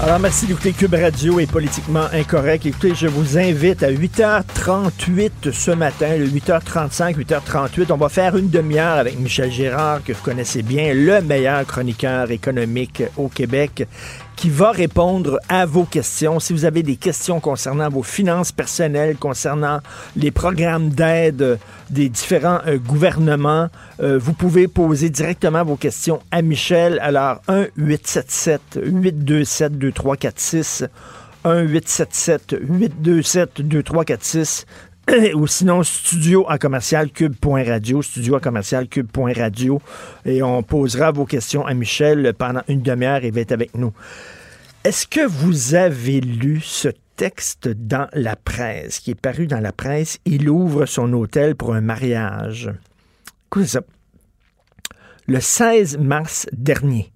Alors, merci d'écouter Cube Radio et Politiquement Incorrect. Écoutez, je vous invite à 8h38 ce matin, le 8h35, 8h38. On va faire une demi-heure avec Michel Gérard, que vous connaissez bien, le meilleur chroniqueur économique au Québec qui va répondre à vos questions. Si vous avez des questions concernant vos finances personnelles, concernant les programmes d'aide des différents euh, gouvernements, euh, vous pouvez poser directement vos questions à Michel. Alors, 1-877-827-2346. 1-877-827-2346 ou sinon studio à commercial cube.radio, studio à commercial cube.radio. Et on posera vos questions à Michel pendant une demi-heure. Il va être avec nous. Est-ce que vous avez lu ce texte dans la presse, qui est paru dans la presse? Il ouvre son hôtel pour un mariage. Écoutez ça. Le 16 mars dernier,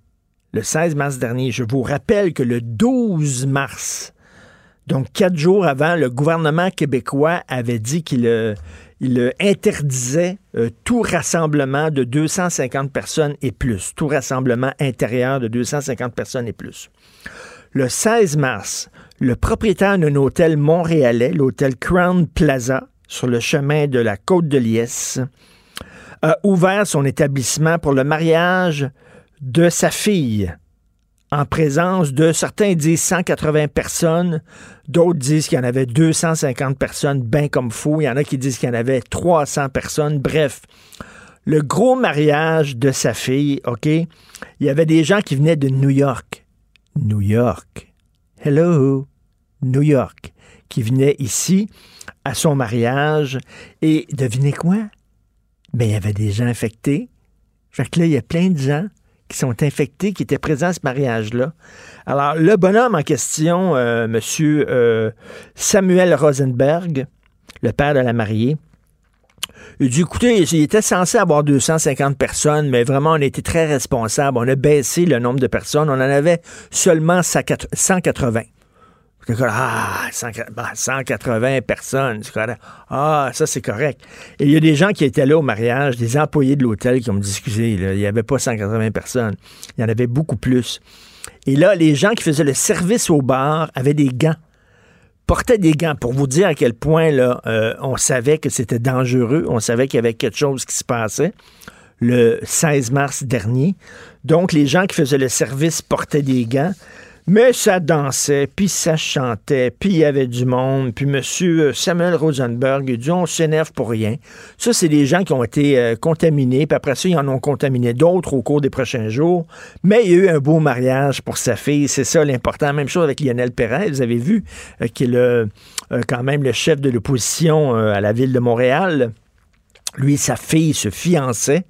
le 16 mars dernier, je vous rappelle que le 12 mars, donc, quatre jours avant, le gouvernement québécois avait dit qu'il euh, il interdisait euh, tout rassemblement de 250 personnes et plus, tout rassemblement intérieur de 250 personnes et plus. Le 16 mars, le propriétaire d'un hôtel montréalais, l'hôtel Crown Plaza, sur le chemin de la côte de Liesse, a ouvert son établissement pour le mariage de sa fille en présence de, certains disent 180 personnes, d'autres disent qu'il y en avait 250 personnes, bien comme fou, il y en a qui disent qu'il y en avait 300 personnes, bref. Le gros mariage de sa fille, OK, il y avait des gens qui venaient de New York. New York. Hello, New York, qui venaient ici à son mariage. Et devinez quoi? Ben, il y avait des gens infectés. Fait que là, il y a plein de gens qui sont infectés, qui étaient présents à ce mariage-là. Alors, le bonhomme en question, euh, M. Euh, Samuel Rosenberg, le père de la mariée, il dit, écoutez, il était censé avoir 250 personnes, mais vraiment, on été très responsable. On a baissé le nombre de personnes. On en avait seulement 180. Ah, 180 ben, personnes. Ah, ça, c'est correct. Et il y a des gens qui étaient là au mariage, des employés de l'hôtel qui ont excusez, il n'y avait pas 180 personnes. Il y en avait beaucoup plus. Et là, les gens qui faisaient le service au bar avaient des gants portaient des gants pour vous dire à quel point euh, on savait que c'était dangereux, on savait qu'il y avait quelque chose qui se passait le 16 mars dernier. Donc, les gens qui faisaient le service portaient des gants. Mais ça dansait, puis ça chantait, puis il y avait du monde, puis M. Samuel Rosenberg il dit on s'énerve pour rien. Ça, c'est des gens qui ont été euh, contaminés, puis après ça, ils en ont contaminé d'autres au cours des prochains jours. Mais il y a eu un beau mariage pour sa fille, c'est ça l'important. Même chose avec Lionel Perret, vous avez vu, euh, est euh, quand même le chef de l'opposition à la ville de Montréal. Lui et sa fille se fiançaient.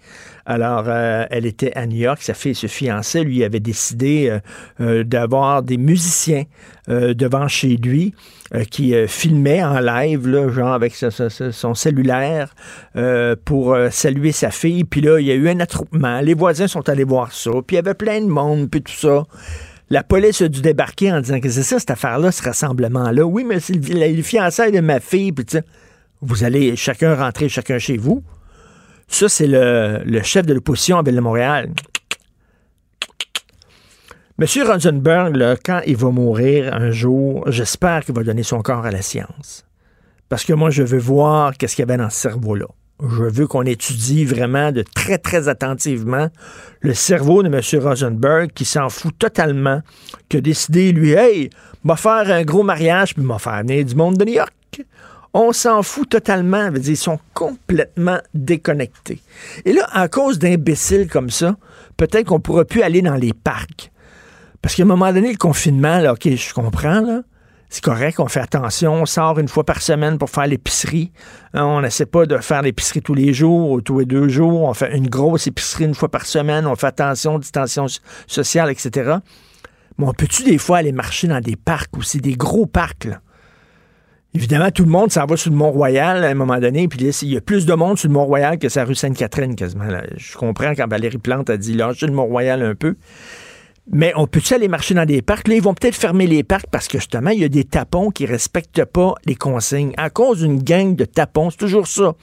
Alors, euh, elle était à New York, sa fille se fiançait. Lui avait décidé euh, euh, d'avoir des musiciens devant chez lui qui filmaient en live, genre avec son cellulaire, pour saluer sa fille. Puis là, il y a eu un attroupement. Les voisins sont allés voir ça. Puis il y avait plein de monde, puis tout ça. La police a dû débarquer en disant que c'est ça, cette affaire-là, ce rassemblement-là. Oui, mais c'est le, fiançailles de ma fille, puis Vous allez chacun rentrer chacun chez vous. Ça, c'est le, chef de l'opposition à Ville de Montréal. Monsieur Rosenberg, quand il va mourir un jour, j'espère qu'il va donner son corps à la science. Parce que moi, je veux voir qu'est-ce qu'il y avait dans ce cerveau-là. je veux qu'on étudie vraiment de très, très attentivement le cerveau de M. Rosenberg qui s'en fout totalement, qui a décidé, lui, hey, m'a faire un gros mariage, puis m'a faire venir du monde de New York. On s'en fout totalement. Ils sont complètement déconnectés. Et là, à cause d'imbéciles comme ça, peut-être qu'on ne pourra plus aller dans les parcs. Parce qu'à un moment donné, le confinement, là, OK, je comprends, c'est correct, on fait attention, on sort une fois par semaine pour faire l'épicerie. Hein, on n'essaie pas de faire l'épicerie tous les jours ou tous les deux jours. On fait une grosse épicerie une fois par semaine, on fait attention, distanciation sociale, etc. Mais on peut-tu des fois aller marcher dans des parcs aussi, des gros parcs, là? Évidemment, tout le monde s'en va sur le Mont-Royal à un moment donné, puis il y a plus de monde sur le Mont-Royal que sur rue Sainte-Catherine quasiment. Je comprends quand Valérie Plante a dit lâchez le Mont-Royal un peu. Mais on peut-tu aller marcher dans des parcs? Là, ils vont peut-être fermer les parcs parce que justement, il y a des tapons qui respectent pas les consignes. À cause d'une gang de tapons, c'est toujours ça.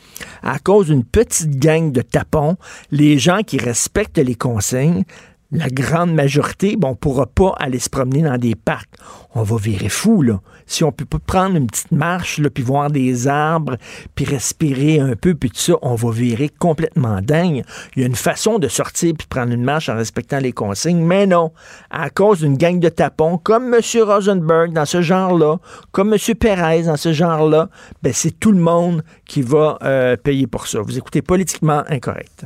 À cause d'une petite gang de tapons, les gens qui respectent les consignes la grande majorité, bon, on ne pourra pas aller se promener dans des parcs. On va virer fou, là. Si on peut pas prendre une petite marche, là, puis voir des arbres, puis respirer un peu, puis tout ça, on va virer complètement dingue. Il y a une façon de sortir puis prendre une marche en respectant les consignes, mais non. À cause d'une gang de tapons, comme M. Rosenberg dans ce genre-là, comme M. Perez dans ce genre-là, ben, c'est tout le monde qui va euh, payer pour ça. Vous écoutez politiquement incorrect.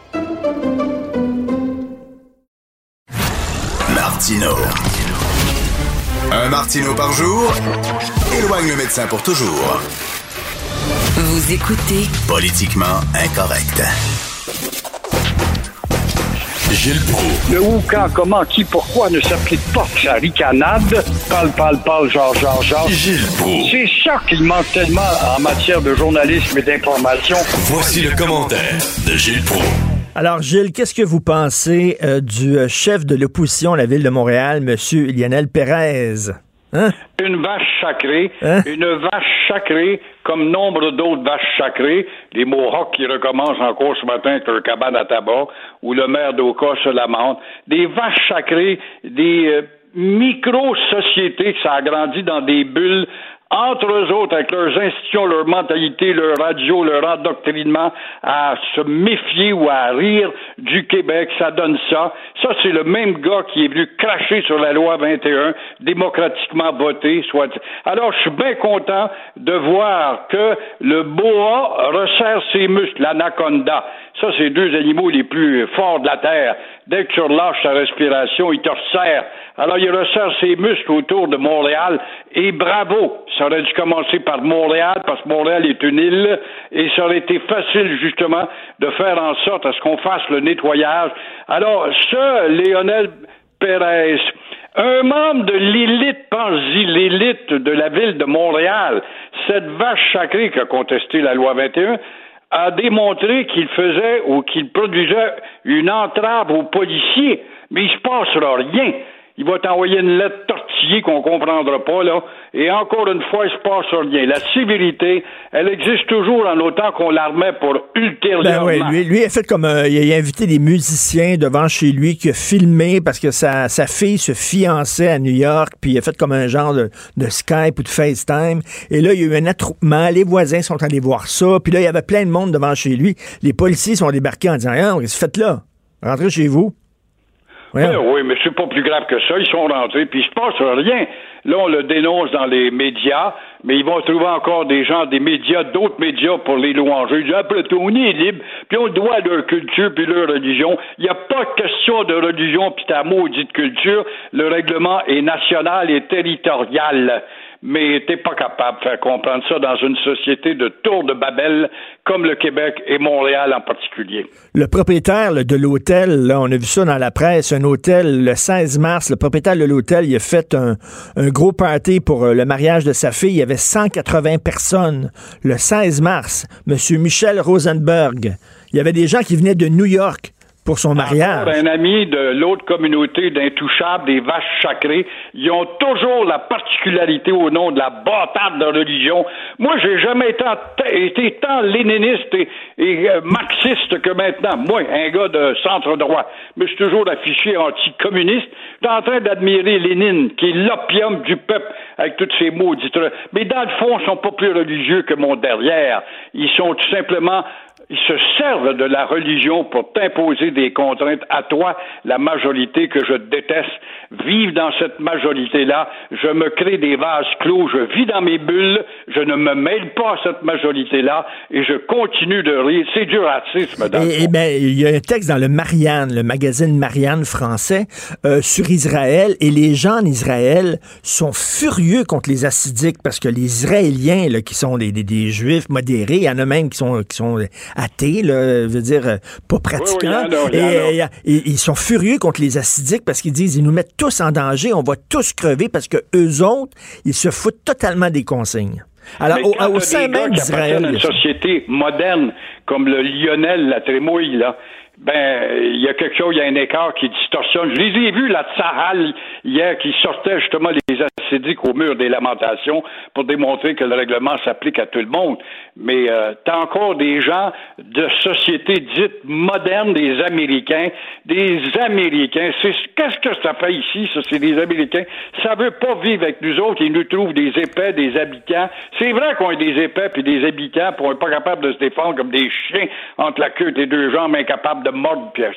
Martino. Un Martino par jour éloigne le médecin pour toujours. Vous écoutez Politiquement incorrect. Gilles Proulx. Le où, quand, comment, qui, pourquoi ne s'applique pas sa ricanade? Parle, parle, parle, genre, genre, genre. Gilles Proulx. C'est ça qu'il manque tellement en matière de journalisme et d'information. Voici le commentaire de Gilles Proulx. Alors, Gilles, qu'est-ce que vous pensez euh, du euh, chef de l'opposition à la ville de Montréal, M. Lionel Pérez? Hein? Une vache sacrée, Hein? une vache sacrée, comme nombre d'autres vaches sacrées, les Mohawks qui recommencent encore ce matin avec leur cabane à tabac, ou le maire d'Oka se lamente, des vaches sacrées, des euh, micro-sociétés qui s'agrandissent dans des bulles entre eux autres, avec leurs institutions, leur mentalité, leur radio, leur endoctrinement, à se méfier ou à rire du Québec, ça donne ça. Ça, c'est le même gars qui est venu cracher sur la loi 21, démocratiquement votée, soit. Alors, je suis bien content de voir que le boa resserre ses muscles, l'anaconda. Ça, c'est deux animaux les plus forts de la Terre. Dès que tu relâches ta respiration, il te resserre. Alors, il resserre ses muscles autour de Montréal. Et bravo! Ça aurait dû commencer par Montréal, parce que Montréal est une île, et ça aurait été facile, justement, de faire en sorte à ce qu'on fasse le nettoyage. Alors, ce Lionel Pérez, un membre de l'élite, pense-y, l'élite de la ville de Montréal, cette vache sacrée qui a contesté la loi 21, a démontré qu'il faisait ou qu'il produisait une entrave aux policiers, mais il se passera rien. Il va t'envoyer une lettre tortillée qu'on comprendra pas, là. Et encore une fois, se passe rien. La civilité, elle existe toujours en autant qu'on la remet pour Ben ultérieurement. oui, lui, lui a fait comme euh, il a invité des musiciens devant chez lui qui a filmé parce que sa, sa fille se fiançait à New York, puis il a fait comme un genre de, de Skype ou de FaceTime. Et là, il y a eu un attroupement, les voisins sont allés voir ça, puis là, il y avait plein de monde devant chez lui. Les policiers sont débarqués en disant Ah, qu'est-ce que faites là? Rentrez chez vous. Oui, Voyons. oui, mais c'est pas plus grave que ça. Ils sont rentrés, puis il se passe rien. Là, on le dénonce dans les médias, mais ils vont trouver encore des gens, des médias, d'autres médias pour les louanger. Ils disent, après tout, on est libre, puis on doit leur culture puis leur religion. Il n'y a pas question de religion puis ta maudite culture. Le règlement est national et territorial. Mais t'es pas capable de faire comprendre ça dans une société de tour de Babel comme le Québec et Montréal en particulier. Le propriétaire de l'hôtel, là, on a vu ça dans la presse, un hôtel le 16 mars, le propriétaire de l'hôtel, il a fait un, un gros party pour euh, le mariage de sa fille. Il y avait 180 personnes le 16 mars. Monsieur Michel Rosenberg, Il y avait des gens qui venaient de New York pour son mariage. un ami de l'autre communauté d'intouchables, des vaches sacrées, ils ont toujours la particularité au nom de la bâtarde de religion. Moi, j'ai jamais été, été tant léniniste et, euh, marxiste que maintenant. Moi, un gars de centre droit, mais je suis toujours affiché anticommuniste. Je suis en train d'admirer Lénine, qui est l'opium du peuple, avec tous ces mots Mais dans le fond, ils sont pas plus religieux que mon derrière. Ils sont tout simplement ils se servent de la religion pour t'imposer des contraintes à toi, la majorité que je déteste. Vive dans cette majorité-là, je me crée des vases clos, je vis dans mes bulles, je ne me mêle pas à cette majorité-là et je continue de rire. C'est du racisme. Dans et, ben, il y a un texte dans le Marianne, le magazine Marianne français, euh, sur Israël et les gens en Israël sont furieux contre les assidiques parce que les Israéliens, là, qui sont des, des, des juifs modérés, il y en a même qui sont, qui sont athées, là, veut dire euh, pas pratiquants. et, ils sont furieux contre les acidiques parce qu'ils disent ils nous mettent tous en danger, on va tous crever parce que eux autres, ils se foutent totalement des consignes. Alors, au, sein même d'Israël. une société moderne comme le Lionel la Trémouille, là, ben, il y a quelque chose, il y a un écart qui distorsionne. Je les ai vus, la Tsahal, hier, qui sortait justement les acidiques au mur des lamentations pour démontrer que le règlement s'applique à tout le monde. Mais euh, t'as encore des gens de sociétés dites modernes, des Américains, des Américains. C'est qu'est-ce que ça fait ici, ça, c'est des Américains. Ça veut pas vivre avec nous autres. Ils nous trouvent des épais, des habitants. C'est vrai qu'on est des épais puis des habitants, pour on pas capable de se défendre comme des chiens entre la queue des deux jambes, incapables de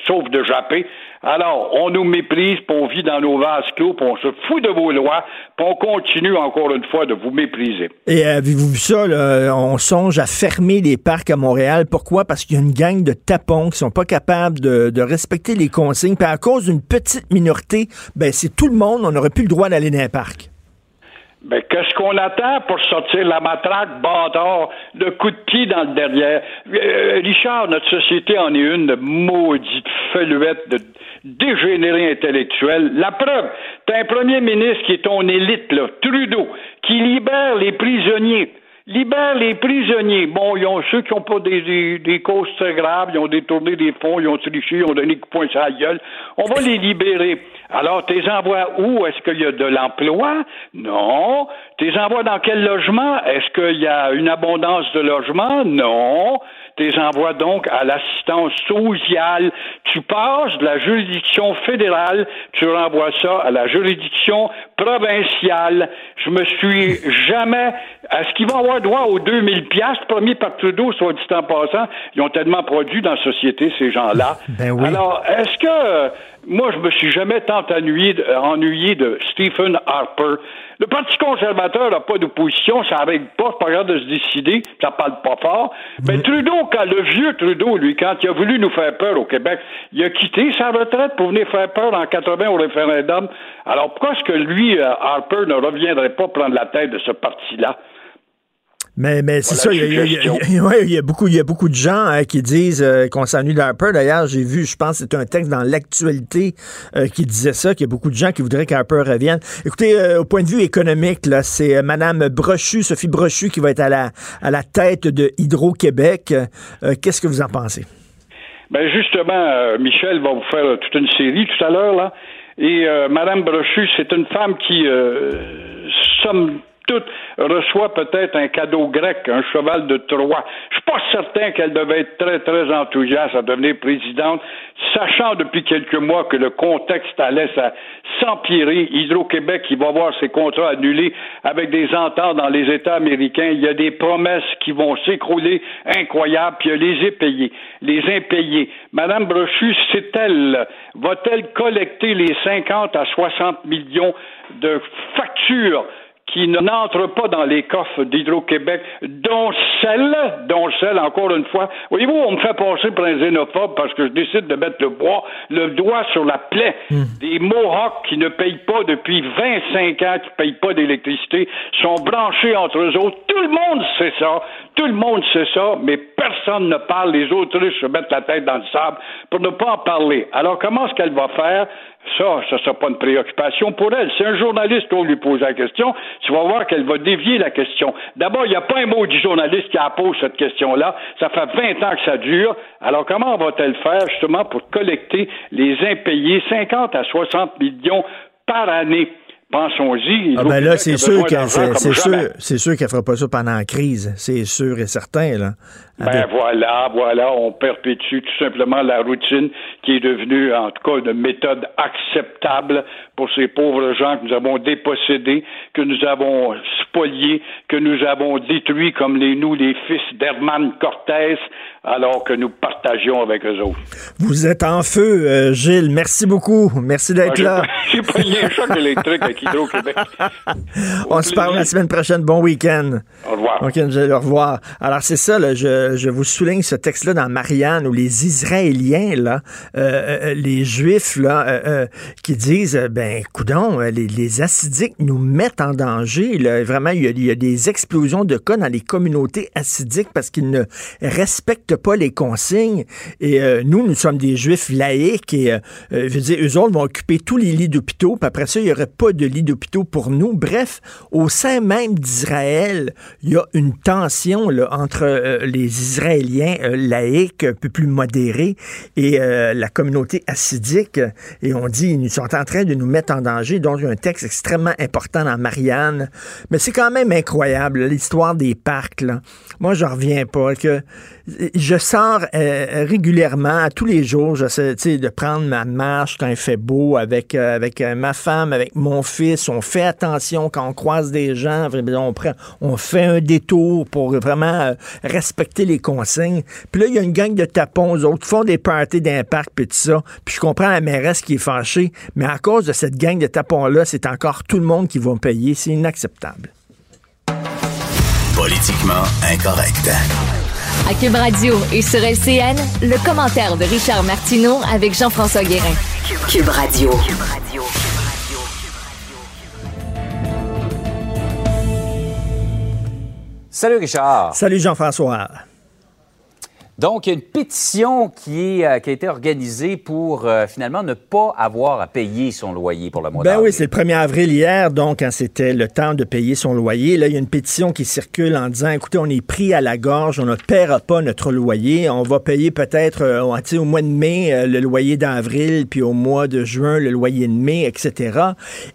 sauf de japper. Alors, on nous méprise, puis on vit dans nos vases clos, puis on se fout de vos lois, puis on continue encore une fois de vous mépriser. Et avez-vous vu ça, on songe à fermer les parcs à Montréal. Pourquoi? Parce qu'il y a une gang de tapons qui sont pas capables de, respecter les consignes, puis à cause d'une petite minorité, ben c'est tout le monde, on n'aurait plus le droit d'aller dans un parc. Ben, qu'est-ce qu'on attend pour sortir la matraque, bâtard, le coup de pied dans le derrière? Euh, Richard, notre société en est une maudite feluette, de dégénéré intellectuel. La preuve, t'as un premier ministre qui est ton élite, là, Trudeau, qui libère les prisonniers libère les prisonniers. Bon, ils ont ceux qui n'ont pas des, des, causes très graves, ils ont détourné des fonds, ils ont triché, ils ont donné coup poing sur la gueule. On va les libérer. Alors, tes envois où? Est-ce qu'il y a de l'emploi? Non. Tes envois dans quel logement? Est-ce qu'il y a une abondance de logements? Non. Tes envois donc à l'assistance sociale. Tu passes de la juridiction fédérale, tu renvoies ça à la juridiction provinciale. Je me suis jamais... Est-ce qu'ils vont avoir droit aux 2000 piastres? Promis par Trudeau, soit dit en passant? Ils ont tellement produit dans la société, ces gens-là. Ben oui. Alors, est-ce que moi, je me suis jamais tant ennuyé, ennuyé de Stephen Harper. Le Parti conservateur n'a pas d'opposition, ça n'arrête pas, c'est pas grave de se décider, ça parle pas fort. Mais Trudeau, quand le vieux Trudeau, lui, quand il a voulu nous faire peur au Québec, il a quitté sa retraite pour venir faire peur en 80 au référendum. Alors pourquoi est-ce que lui, euh, Harper, ne reviendrait pas prendre la tête de ce parti-là? Mais, mais c'est ça, il y, a, beaucoup, il y a beaucoup de gens hein, qui disent euh, qu'on s'ennuie d'Harper. D'ailleurs, j'ai vu, je pense, c'est un texte dans l'actualité euh, qui disait ça, qu'il y a beaucoup de gens qui voudraient qu'Harper revienne. Écoutez, euh, au point de vue économique, là, c'est Madame Brochu, Sophie Brochu, qui va être à la, à la tête de Hydro-Québec. Qu'est-ce que vous en pensez? Ben justement, Michel va vous faire toute une série tout à l'heure, là. Et Madame Brochu, c'est une femme qui, somme tout reçoit peut-être un cadeau grec, un cheval de Troie. Je suis pas certain qu'elle devait être très, très enthousiaste à devenir présidente, sachant depuis quelques mois que le contexte allait s'empirer. Hydro-Québec, qui va voir ses contrats annulés avec des ententes dans les États américains. Il y a des promesses qui vont s'écrouler incroyables, puis il y a les impayés. Les impayés. Madame Brochu, c'est-elle, va-t-elle collecter les 50 à 60 millions de factures qui n'entrent pas dans les coffres d'Hydro-Québec, dont celle, dont celle, encore une fois. Voyez-vous, on me fait passer pour un xénophobe parce que je décide de mettre le bois, le doigt sur la plaie hmm. des Mohawks qui ne payent pas depuis 25 ans, qui ne payent pas d'électricité, sont branchés entre eux autres. Tout le monde sait ça. Tout le monde sait ça, mais personne ne parle. Les autres se mettent la tête dans le sable pour ne pas en parler. Alors, comment est-ce qu'elle va faire? Ça, ça ne sera pas une préoccupation pour elle. Si un journaliste doit lui poser la question, tu vas voir qu'elle va dévier la question. D'abord, il n'y a pas un mot du journaliste qui a posé cette question-là. Ça fait 20 ans que ça dure. Alors, comment va-t-elle faire justement pour collecter les impayés? 50 à 60 millions par année? Pensons-y. Ah ben là, c'est sûr qu'elle c'est sûr, c'est sûr qu'elle fera pas ça pendant la crise, c'est sûr et certain là. Ben voilà, voilà, on perpétue tout simplement la routine qui est devenue, en tout cas, une méthode acceptable pour ces pauvres gens que nous avons dépossédés, que nous avons spoliés, que nous avons détruits comme les nous, les fils d'Herman Cortés, alors que nous partagions avec eux autres. Vous êtes en feu, euh, Gilles. Merci beaucoup. Merci d'être là. J'ai payé un choc électrique avec Hydro-Québec. on se parle la semaine prochaine. Bon week-end. Au revoir. OK, au revoir. Alors, c'est ça, là, je je, vous souligne ce texte-là dans Marianne où les Israéliens, là, euh, euh, les Juifs, là, qui disent, ben, coudon, les, les, acidiques nous mettent en danger. Là. Vraiment, il y, a, il y, a, des explosions de cas dans les communautés acidiques parce qu'ils ne respectent pas les consignes. Et nous, nous sommes des Juifs laïcs et, je veux dire, eux autres vont occuper tous les lits d'hôpitaux, puis après ça, il n'y aurait pas de lits d'hôpitaux pour nous. Bref, au sein même d'Israël, il y a une tension là, entre les Israéliens euh, laïcs, un peu plus modérés, et euh, la communauté assidique. Et on dit, ils sont en train de nous mettre en danger. Donc, il y a un texte extrêmement important dans Marianne. Mais c'est quand même incroyable, l'histoire des parcs. Là. Moi, je reviens pas. que Je sors euh, régulièrement, tous les jours, j'essaie de prendre ma marche quand il fait beau avec, avec ma femme, avec mon fils. On fait attention quand on croise des gens. On, prend, on fait un détour pour vraiment respecter les consignes. Puis là, il y a une gang de tapons, eux autres, font des parties d'impact, puis tout ça. Puis je comprends la mairesse qui est fâchée, mais à cause de cette gang de tapons-là, c'est encore tout le monde qui va payer. C'est inacceptable. Politiquement incorrect. À Cube Radio et sur LCN, le commentaire de Richard Martineau avec Jean-François Guérin. Cube Radio. Salut Richard. Salut Jean-François. Donc, il y a une pétition qui, euh, qui a été organisée pour euh, finalement ne pas avoir à payer son loyer pour le mois Ben oui, c'est le 1er avril hier, donc quand c'était le temps de payer son loyer. Là, il y a une pétition qui circule en disant, écoutez, on est pris à la gorge, on ne paiera pas notre loyer, on va payer peut-être euh, au mois de mai le loyer d'avril, puis au mois de juin le loyer de mai, etc.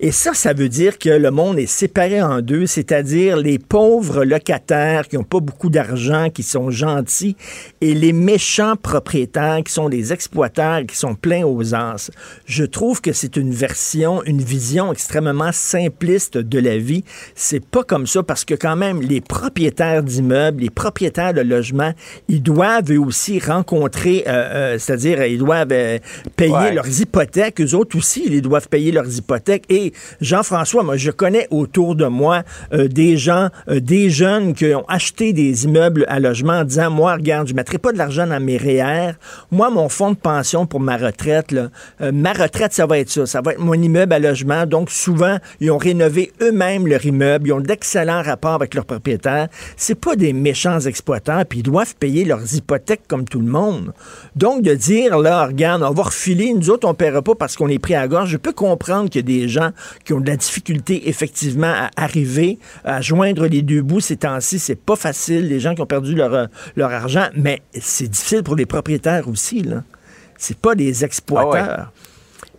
Et ça, ça veut dire que le monde est séparé en deux, c'est-à-dire les pauvres locataires qui n'ont pas beaucoup d'argent, qui sont gentils, et et les méchants propriétaires qui sont des exploiteurs, qui sont pleins aux anses. Je trouve que c'est une version, une vision extrêmement simpliste de la vie. C'est pas comme ça parce que quand même, les propriétaires d'immeubles, les propriétaires de logements, ils doivent eux aussi rencontrer, euh, euh, c'est-à-dire ils doivent euh, payer leurs hypothèques. Eux autres aussi, ils doivent payer leurs hypothèques. Et Jean-François, moi, je connais autour de moi des gens, des jeunes qui ont acheté des immeubles à logement en disant, moi, regarde, je mettrai pas de l'argent dans mes REER. Moi, mon fonds de pension pour ma retraite, euh, ma retraite, ça va être ça. Ça va être mon immeuble à logement. Donc, souvent, ils ont rénové eux-mêmes leur immeuble. Ils ont d'excellents rapports avec leurs propriétaires. C'est pas des méchants exploitants, puis ils doivent payer leurs hypothèques comme tout le monde. Donc, de dire, là, regarde, on va refiler, nous autres, on paiera pas parce qu'on est pris à gorge. Je peux comprendre qu'il y a des gens qui ont de la difficulté, effectivement, à arriver à joindre les deux bouts ces temps-ci. C'est pas facile. Les gens qui ont perdu leur, leur argent. Mais c'est difficile pour les propriétaires aussi. Là. C'est pas exploiteurs. Ah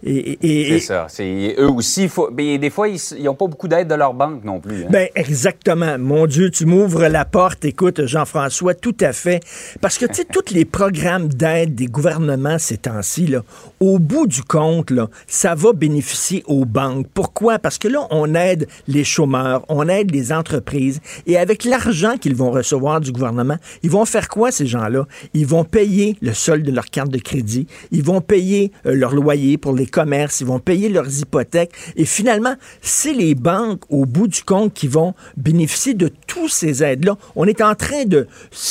c'est ça. C'est eux aussi. Faut, des fois, ils n'ont pas beaucoup d'aide de leur banque non plus. Hein. Ben exactement. Mon Dieu, tu m'ouvres la porte. Écoute, Jean-François, tout à fait. Parce que tu sais, tous les programmes d'aide des gouvernements ces temps-ci, là, au bout du compte, là, ça va bénéficier aux banques. Pourquoi? Parce que là, on aide les chômeurs, on aide les entreprises, et avec l'argent qu'ils vont recevoir du gouvernement, ils vont faire quoi ces gens-là? Ils vont payer le solde de leur carte de crédit, ils vont payer euh, leur loyer pour les commerces, ils vont payer leurs hypothèques. Et finalement, c'est les banques, au bout du compte, qui vont bénéficier de tous ces aides-là. On est en train de,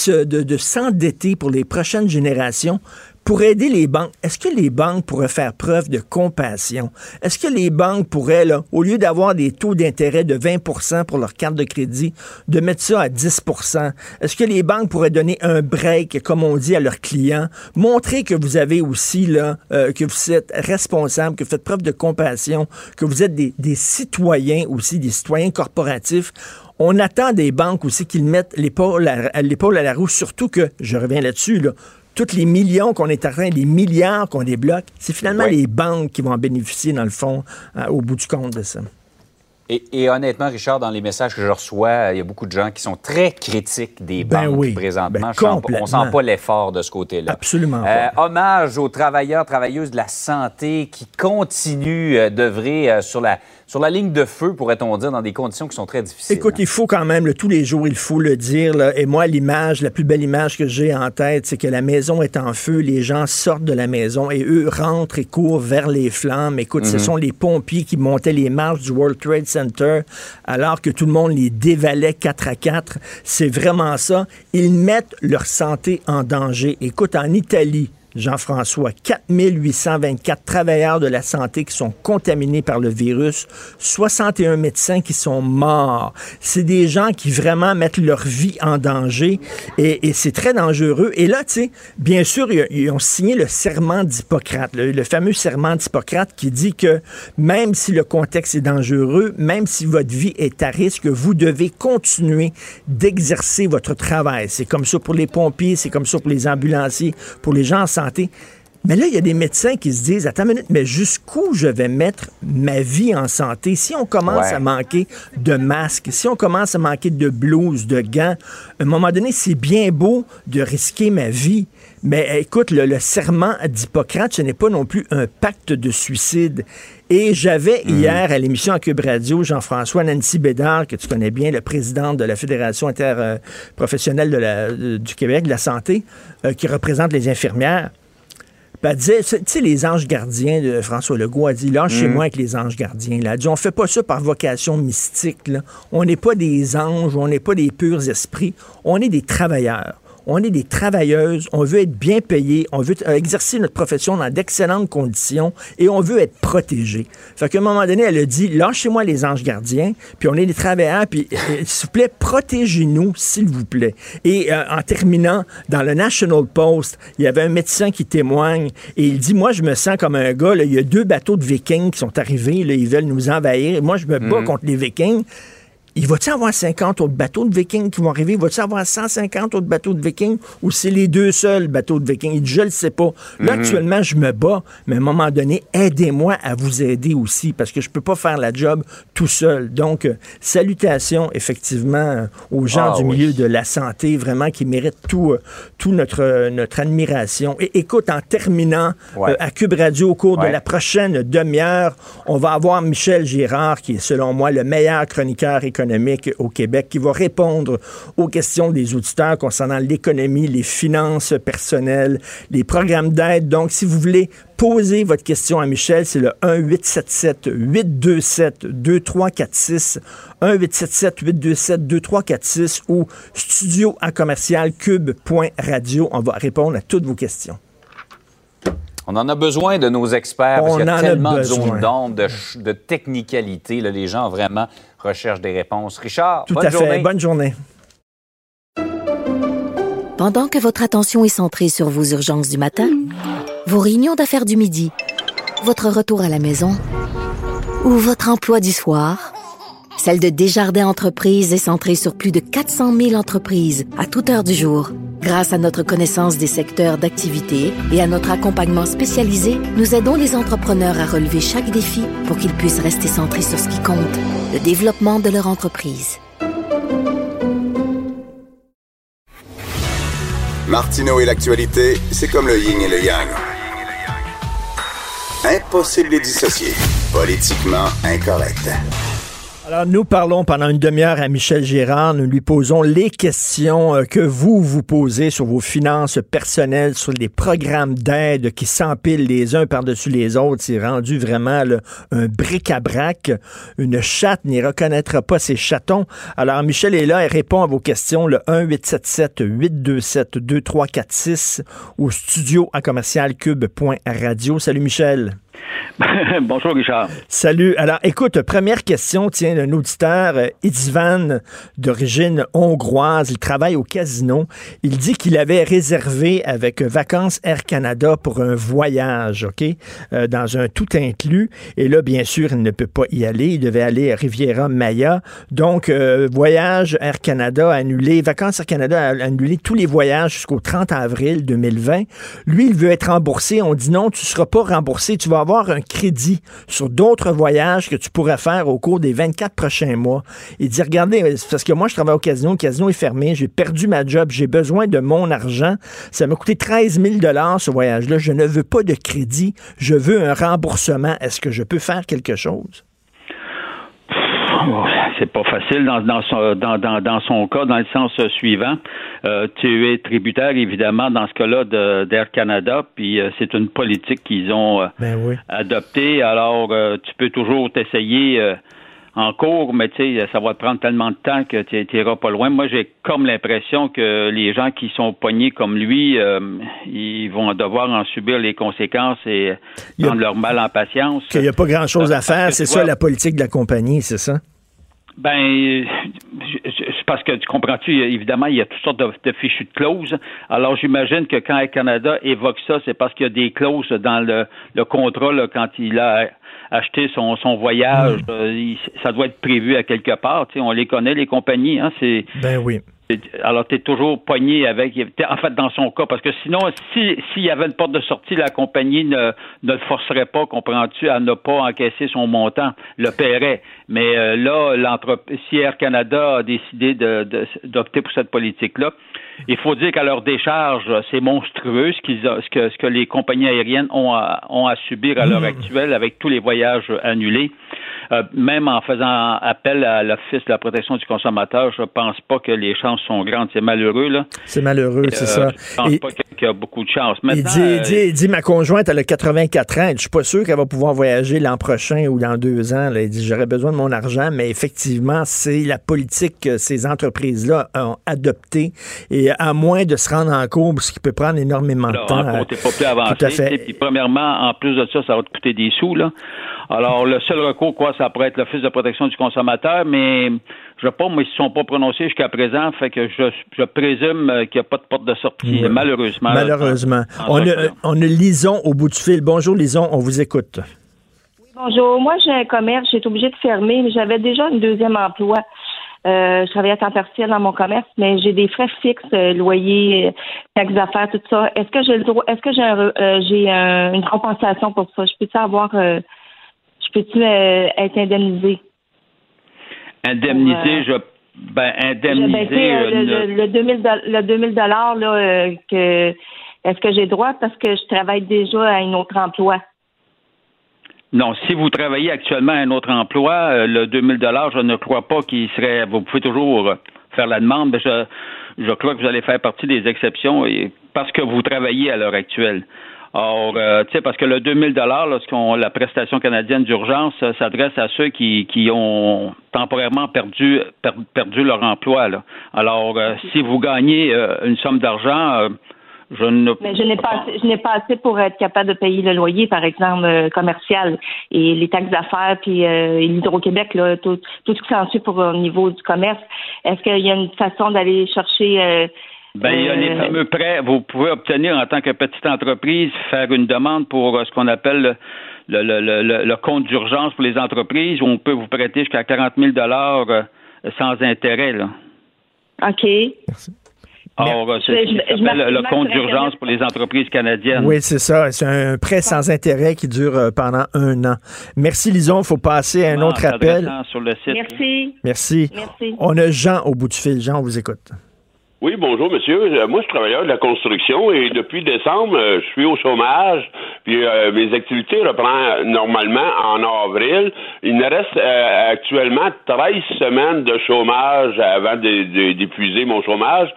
de s'endetter pour les prochaines générations pour aider les banques, est-ce que les banques pourraient faire preuve de compassion? Est-ce que les banques pourraient, au lieu d'avoir des taux d'intérêt de 20% pour leur carte de crédit, de mettre ça à 10% Est-ce que les banques pourraient donner un break, comme on dit à leurs clients, montrer que vous avez aussi, là, euh, que vous êtes responsable, que vous faites preuve de compassion, que vous êtes des, citoyens aussi, des citoyens corporatifs? On attend des banques aussi qu'ils mettent l'épaule à, la roue, surtout que, je reviens là-dessus, là, tous les millions qu'on est en train, les milliards qu'on débloque, c'est finalement les banques qui vont en bénéficier, dans le fond, euh, au bout du compte de ça. Et, honnêtement, Richard, dans les messages que je reçois, il y a beaucoup de gens qui sont très critiques des Ben banques oui. présentement. Ben on sent pas l'effort de ce côté-là. Absolument Euh, pas. hommage aux travailleurs, travailleuses de la santé qui continuent euh, d'œuvrer euh, sur la, sur la ligne de feu, pourrait-on dire, dans des conditions qui sont très difficiles. Écoute, il faut quand même, là, tous les jours, il faut le dire. là. et moi, l'image, la plus belle image que j'ai en tête, c'est que la maison est en feu, les gens sortent de la maison et eux rentrent et courent vers les flammes. Écoute, ce sont les pompiers qui montaient les marches du World Trade Center alors que tout le monde les dévalait quatre à quatre. C'est vraiment ça. Ils mettent leur santé en danger. Écoute, en Italie, Jean-François, 4824 travailleurs de la santé qui sont contaminés par le virus, 61 médecins qui sont morts. C'est des gens qui vraiment mettent leur vie en danger et, c'est très dangereux. Et là, tu sais, bien sûr, ils, ils ont signé le serment d'Hippocrate, le, le fameux serment d'Hippocrate qui dit que même si le contexte est dangereux, même si votre vie est à risque, vous devez continuer d'exercer votre travail. C'est comme ça pour les pompiers, c'est comme ça pour les ambulanciers, pour les gens en santé. Mais là, il y a des médecins qui se disent, attends une minute, mais jusqu'où je vais mettre ma vie en santé? Si on commence Ouais. à manquer de masques, si on commence à manquer de blouses, de gants, à un moment donné, c'est bien beau de risquer ma vie. Mais écoute, le, le serment d'Hippocrate, ce n'est pas non plus un pacte de suicide. Et j'avais hier à l'émission à Cube Radio Jean-François Nancy Bédard, que tu connais bien, le président de la Fédération interprofessionnelle de la- de- du Québec de la santé, euh, qui représente les infirmières. Elle disait, tu sais, les anges gardiens de François Legault a dit, lâchez-moi avec les anges gardiens. Là. Elle dit, on fait pas ça par vocation mystique. Là. On n'est pas des anges, on n'est pas des purs esprits, on est des travailleurs. On est des travailleuses, on veut être bien payés, on veut euh, exercer notre profession dans d'excellentes conditions et on veut être protégé. Fait qu'à un moment donné, elle a dit lâchez-moi les anges gardiens, puis on est des travailleurs, puis euh, s'il vous plaît, protégez-nous, s'il vous plaît. Et euh, en terminant, dans le National Post, il y avait un médecin qui témoigne et il dit Moi, je me sens comme un gars, là, il y a deux bateaux de vikings qui sont arrivés, là, ils veulent nous envahir. Moi, je me bats contre les vikings. Il va-t-il avoir 50 autres bateaux de vikings qui vont arriver? Va-t-il avoir 150 autres bateaux de vikings? Ou c'est les deux seuls bateaux de vikings? Il dit, je le sais pas. Là, actuellement, je me bats, mais à un moment donné, aidez-moi à vous aider aussi, parce que je peux pas faire la job tout seul. Donc, euh, salutations, effectivement, euh, aux gens Ah, du oui. milieu de la santé, vraiment, qui méritent tout, euh, tout notre, euh, notre admiration. Et écoute, en terminant, Ouais. à Cube Radio, au cours de la prochaine demi-heure, on va avoir Michel Girard, qui est selon moi le meilleur chroniqueur économique au Québec, qui va répondre aux questions des auditeurs concernant l'économie, les finances personnelles, les programmes d'aide. Donc, si vous voulez poser votre question à Michel, c'est le 1-877-827-2346, 1-877-827-2346 ou studio à commercial cube.radio. On va répondre à toutes vos questions. On en a besoin de nos experts parce On qu'il y en a a tellement de besoin. zones d'ombre, de, ch- de technicalité. là, les gens vraiment recherchent des réponses. Richard, Tout bonne à fait. journée. Bonne journée. Pendant que votre attention est centrée sur vos urgences du matin, vos réunions d'affaires du midi, votre retour à la maison ou votre emploi du soir, celle de Desjardins Entreprises est centrée sur plus de 400 000 entreprises à toute heure du jour. Grâce à notre connaissance des secteurs d'activité et à notre accompagnement spécialisé, nous aidons les entrepreneurs à relever chaque défi pour qu'ils puissent rester centrés sur ce qui compte, le développement de leur entreprise. Martineau et l'actualité, c'est comme le yin et le yang. Impossible de dissocier. Politiquement incorrect. Alors, nous parlons pendant une demi-heure à Michel Girard. Nous lui posons les questions euh, que vous vous posez sur vos finances personnelles, sur les programmes d'aide qui s'empilent les uns par-dessus les autres. C'est rendu vraiment un bric-à-brac. Une chatte n'y reconnaîtra pas ses chatons. Alors, Michel est là et répond à vos questions le 1-877-827-2346 au studio à commercial cube.radio. Salut Michel. Bonjour, Richard. Salut. Alors, écoute, première question, tiens, d'un auditeur, euh, Itzvan, d'origine hongroise. Il travaille au casino. Il dit qu'il avait réservé avec Vacances Air Canada pour un voyage, OK, euh, dans un tout inclus. Et là, bien sûr, il ne peut pas y aller. Il devait aller à Riviera Maya. Donc, euh, voyage Air Canada annulé, Vacances Air Canada a annulé tous les voyages jusqu'au 30 avril 2020. Lui, il veut être remboursé. On dit non, tu ne seras pas remboursé. Tu vas avoir un crédit sur d'autres voyages que tu pourrais faire au cours des 24 prochains mois. Il dit, regardez, parce que moi, je travaille au casino, le casino est fermé, j'ai perdu ma job, j'ai besoin de mon argent. Ça m'a coûté 13 000 ce voyage-là. Je ne veux pas de crédit, je veux un remboursement. Est-ce que je peux faire quelque chose? C'est pas facile dans, dans, son, dans, dans, son cas, dans le sens suivant. Euh, tu es tributaire, évidemment, dans ce cas-là, d'Air Canada, puis euh, c'est une politique qu'ils ont euh, ben adoptée. Alors, tu peux toujours t'essayer en cours, mais tu sais, ça va te prendre tellement de temps que tu n'iras pas loin. Moi, j'ai comme l'impression que les gens qui sont pognés comme lui, ils vont devoir en subir les conséquences et prendre leur mal en patience. Qu'il n'y a pas grand-chose à faire, c'est ça la politique de la compagnie, c'est ça? Ben, c'est parce que tu comprends-tu, évidemment, il y a toutes sortes de, fichus de clauses. Alors, j'imagine que quand Air Canada évoque ça, c'est parce qu'il y a des clauses dans le, le contrat là, quand il a acheté son, son voyage. Hmm. Euh, ça doit être prévu à quelque part. Tu sais, on les connaît, les compagnies. Hein, c'est, ben oui. Alors, tu es toujours pogné avec. En fait, dans son cas, parce que sinon, s'il y avait une porte de sortie, la compagnie ne, ne le forcerait pas, comprends-tu, à ne pas encaisser son montant, le paierait. Mais euh, là, si Air Canada a décidé d'opter pour cette politique-là, il faut dire qu'à leur décharge, c'est monstrueux ce, ce, que, ce, que, les compagnies aériennes ont à, ont à subir à l'heure mmh. actuelle avec tous les voyages annulés. Euh, même en faisant appel à l'Office de la protection du consommateur, je pense pas que les chances sont grandes. C'est malheureux, là. C'est malheureux, c'est euh, ça. Je pense pas qu'il y a beaucoup de chance. il dit, dit, ma conjointe, elle a 84 ans. Je suis pas sûr qu'elle va pouvoir voyager l'an prochain ou dans deux ans. Il dit, j'aurais besoin de mon argent, mais effectivement, c'est la politique que ces entreprises-là ont adoptée. Et à moins de se rendre en courbe, ce qui peut prendre énormément de temps. On pas plus avancé. Tout à fait. Puis, premièrement, en plus de ça, ça va te coûter des sous, là. Alors, le seul recours, quoi, ça pourrait être l'Office de protection du consommateur, mais je ne sais pas, mais ils ne sont pas prononcés jusqu'à présent, fait que je, je présume euh, qu'il n'y a pas de porte de sortie, malheureusement. Malheureusement. on, a, on a Lison au bout du fil. Bonjour, Lison, on vous écoute. Oui, bonjour. Moi, j'ai un commerce, j'ai été obligée de fermer, mais j'avais déjà un deuxième emploi. Euh, je travaillais à temps partiel dans mon commerce, mais j'ai des frais fixes, euh, loyer, taxes d'affaires, tout ça. Est-ce que j'ai le droit, est-ce que j'ai j'ai une compensation pour ça? Je peux-tu avoir peux-tu euh, être indemnisé? Indemnisé, je ben indemnisé euh, le, le, 2000 le 2000 dollars là euh, que est-ce que j'ai droit? Parce que je travaille déjà à un autre emploi? Non, si vous travaillez actuellement à un autre emploi, le 2000 dollars, je ne crois pas qu'il serait. Vous pouvez toujours faire la demande, mais je, je crois que vous allez faire partie des exceptions parce que vous travaillez à l'heure actuelle. Or, euh, tu sais, parce que le 2000 dollars, lorsqu'on la prestation canadienne d'urgence euh, s'adresse à ceux qui, qui ont temporairement perdu perdu leur emploi. Là. Alors, euh, si vous gagnez une somme d'argent, je ne. Mais je n'ai pas assez, je n'ai pas assez pour être capable de payer le loyer, par exemple commercial et les taxes d'affaires puis l'hydro-Québec là, tout, tout ce qui s'ensuit pour au niveau du commerce. Est-ce qu'il y a une façon d'aller chercher ben, il y a les euh, fameux prêts. Vous pouvez obtenir en tant que petite entreprise, faire une demande pour euh, ce qu'on appelle le, le, le, le, compte d'urgence pour les entreprises où on peut vous prêter jusqu'à 40 000 euh, sans intérêt. Là. OK. Merci. Alors, c'est le compte d'urgence pour les entreprises canadiennes. Oui, c'est ça. C'est un prêt sans intérêt qui dure pendant un an. Merci, Lison. Il faut passer à un autre appel. Sur le site. Merci. Merci. Merci. On a Jean au bout du fil. Jean, on vous écoute. Oui, bonjour, monsieur. Euh, moi, je suis travailleur de la construction et depuis décembre, euh, je suis au chômage. Puis euh, mes activités reprennent normalement en avril. Il me reste actuellement 13 semaines de chômage avant d'épuiser mon chômage.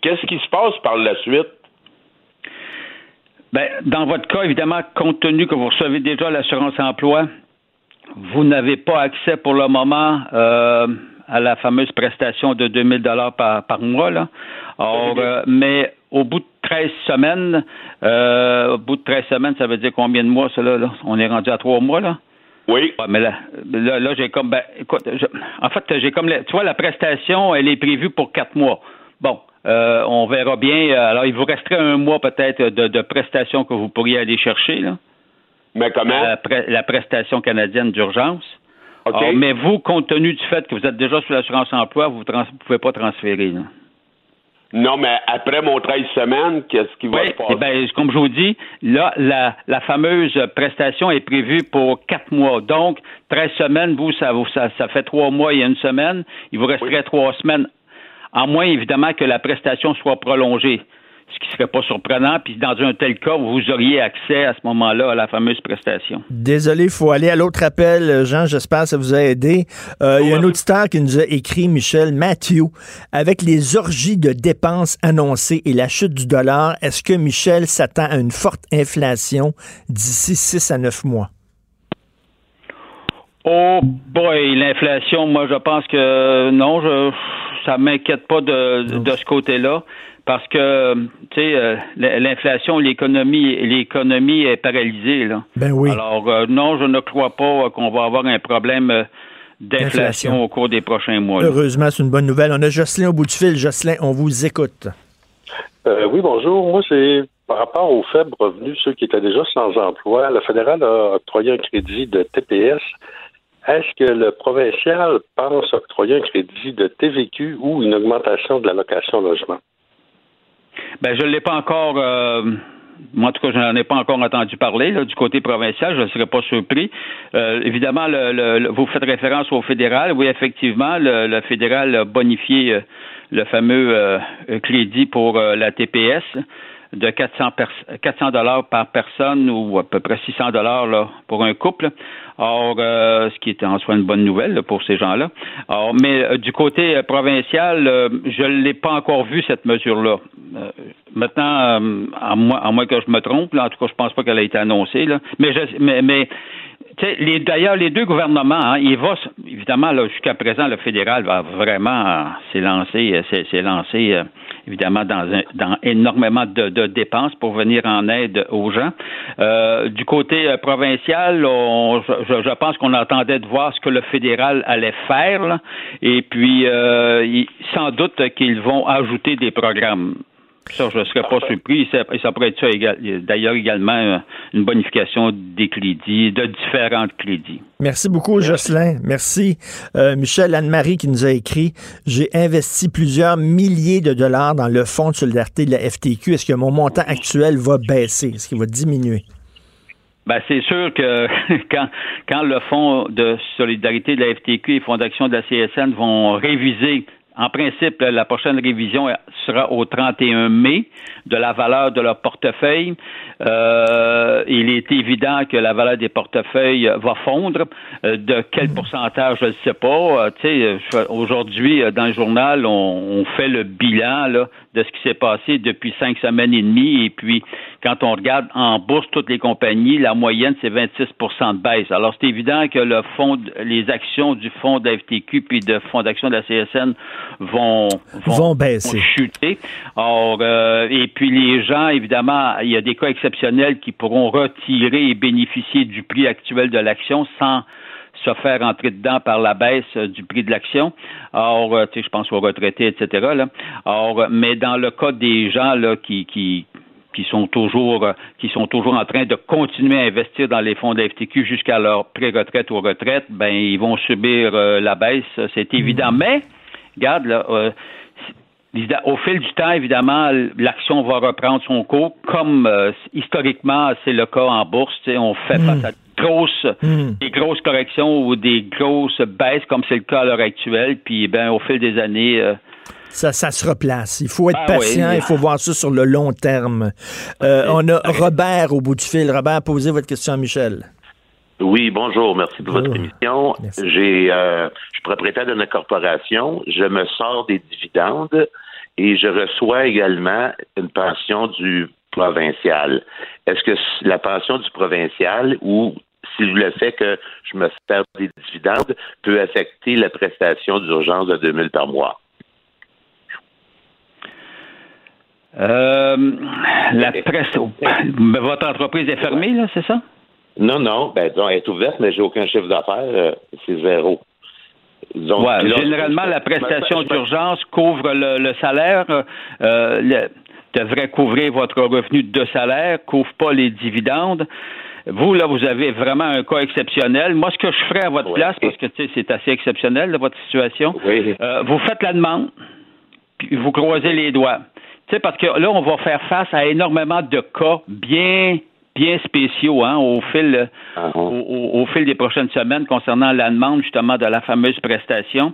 Qu'est-ce qui se passe par la suite? Ben, dans votre cas, évidemment, compte tenu que vous recevez déjà l'assurance emploi, vous n'avez pas accès pour le moment à la fameuse prestation de 2000 dollars par, par mois. Là. Or, euh, mais au bout de 13 semaines, euh, au bout de 13 semaines, ça veut dire combien de mois, ça, là? On est rendu à trois mois, là? Oui. mais là, là, j'ai comme, ben, écoute, en fait, j'ai comme, tu vois, la prestation, elle est prévue pour quatre mois. Bon, euh, on verra bien. Alors, il vous resterait un mois peut-être de, de prestation que vous pourriez aller chercher, là. Mais comment? la prestation canadienne d'urgence. Ah, mais vous, compte tenu du fait que vous êtes déjà sur l'assurance emploi, vous ne pouvez pas transférer. Non, mais après mon 13 semaines, qu'est-ce qui va se passer? Eh ben, comme je vous dis, là, la, fameuse prestation est prévue pour quatre mois. Donc, 13 semaines, vous, ça, ça, fait trois mois et une semaine. Il vous resterait trois semaines, à moins, évidemment, que la prestation soit prolongée ce qui ne serait pas surprenant. Puis dans un tel cas, vous auriez accès à ce moment-là à la fameuse prestation. Désolé, il faut aller à l'autre appel. Jean, j'espère que ça vous a aidé. Euh, il y a un auditeur qui nous a écrit, Michel, Matthew, avec les orgies de dépenses annoncées et la chute du dollar, est-ce que Michel s'attend à une forte inflation d'ici 6 à 9 mois? Oh boy, l'inflation, moi je pense que non, je, ça m'inquiète pas de, de ce côté-là parce que tu sais euh, l'inflation, l'économie, l'économie est paralysée là. Ben oui. Alors euh, non, je ne crois pas qu'on va avoir un problème euh, d'inflation au cours des prochains mois. Heureusement, c'est une bonne nouvelle. On a Jocelyn au bout du fil. Jocelyn, on vous écoute. oui, bonjour. Moi, c'est par rapport aux faibles revenus, ceux qui étaient déjà sans emploi. Le fédéral a octroyé un crédit de TPS. Est-ce que le provincial pense octroyer un crédit de TVQ ou une augmentation de la location logement? Ben, je ne l'ai pas encore. Euh, moi, en tout cas, je n'en ai pas encore entendu parler du côté provincial. Je ne serais pas surpris. Euh, évidemment, le, vous faites référence au fédéral. Oui, effectivement, le, fédéral a bonifié euh, le fameux crédit pour la TPS de 400 400 dollars par personne ou à peu près 600 dollars là pour un couple. Or, euh, ce qui est en soi une bonne nouvelle pour ces gens-là. Or, mais euh, du côté euh, provincial, je ne l'ai pas encore vu cette mesure-là. Maintenant, à moins, à moins que je me trompe, là, en tout cas, je pense pas qu'elle a été annoncée. Là. Mais, je, mais, d'ailleurs, les deux gouvernements, hein, il va, évidemment, là, jusqu'à présent, le fédéral va vraiment s'élancer, s'élancer évidemment dans, dans énormément de, dépenses pour venir en aide aux gens. Euh, du côté euh, provincial, je, pense qu'on attendait de voir ce que le fédéral allait faire, là, et puis euh, sans doute qu'ils vont ajouter des programmes. Ça, je ne serais pas surpris. Ça, ça pourrait être ça d'ailleurs également euh, une bonification des crédits, de différents crédits. Merci beaucoup, Jocelyn. Merci. Euh, Michel Anne-Marie qui nous a écrit J'ai investi plusieurs milliers de dollars dans le fonds de solidarité de la FTQ. Est-ce que mon montant actuel va baisser? Est-ce qu'il va diminuer? Ben, c'est sûr que quand, quand le Fonds de solidarité de la FTQ et Fondation de la CSN vont réviser en principe, la prochaine révision sera au 31 mai de la valeur de leur portefeuille. Euh, il est évident que la valeur des portefeuilles va fondre. Euh, de quel pourcentage, je ne sais pas. Euh, aujourd'hui, dans le journal, on, fait le bilan là, de ce qui s'est passé depuis cinq semaines et demie. Et puis, quand on regarde en bourse toutes les compagnies, la moyenne, c'est 26% de baisse. Alors, c'est évident que le fond, les actions du fonds de la FTQ puis de fonds d'action de la CSN vont, vont, baisser. chuter. Or, euh, et puis les gens, évidemment, il y a des cas exceptionnels qui pourront retirer et bénéficier du prix actuel de l'action sans se faire entrer dedans par la baisse du prix de l'action. Or, euh, tu sais, je pense aux retraités, etc. Là. Or, mais dans le cas des gens là, qui, qui, qui sont toujours qui sont toujours en train de continuer à investir dans les fonds de la FTQ jusqu'à leur pré-retraite ou retraite, ben ils vont subir euh, la baisse, c'est évident. Mm. Mais regarde, là, euh, au fil du temps, évidemment, l'action va reprendre son cours, comme euh, historiquement c'est le cas en bourse. On fait face à grosses, hmm. des grosses corrections ou des grosses baisses, comme c'est le cas à l'heure actuelle. Puis, ben, au fil des années, euh, Ça, ça se replace. Il faut être oui. patient, il faut voir ça sur le long terme. Euh, on a Robert au bout du fil. Robert, posez votre question à Michel. Oui, bonjour. Merci pour votre émission. J'ai, euh, je suis propriétaire d'une corporation. Je me sors des dividendes et je reçois également une pension du provincial. Est-ce que la pension du provincial ou si le fait que je me sers des dividendes peut affecter la prestation d'urgence de 2000 par mois? Euh, la presse. Mais Votre entreprise est fermée, là, c'est ça? Non, non. Ben, disons, elle est ouverte, mais j'ai aucun chiffre d'affaires. euh, c'est zéro. Ouais, là, généralement, la je- prestation d'urgence couvre le, le salaire, euh, le- devrait couvrir votre revenu de salaire, couvre pas les dividendes. Vous, là, vous avez vraiment un cas exceptionnel. Moi, ce que je ferais à votre place, parce que tu sais, c'est assez exceptionnel, là, votre situation, euh, vous faites la demande, puis vous croisez les doigts. Tu sais, parce que là, on va faire face à énormément de cas bien bien spéciaux hein, au fil au, au- au fil des prochaines semaines concernant la demande justement de la fameuse prestation.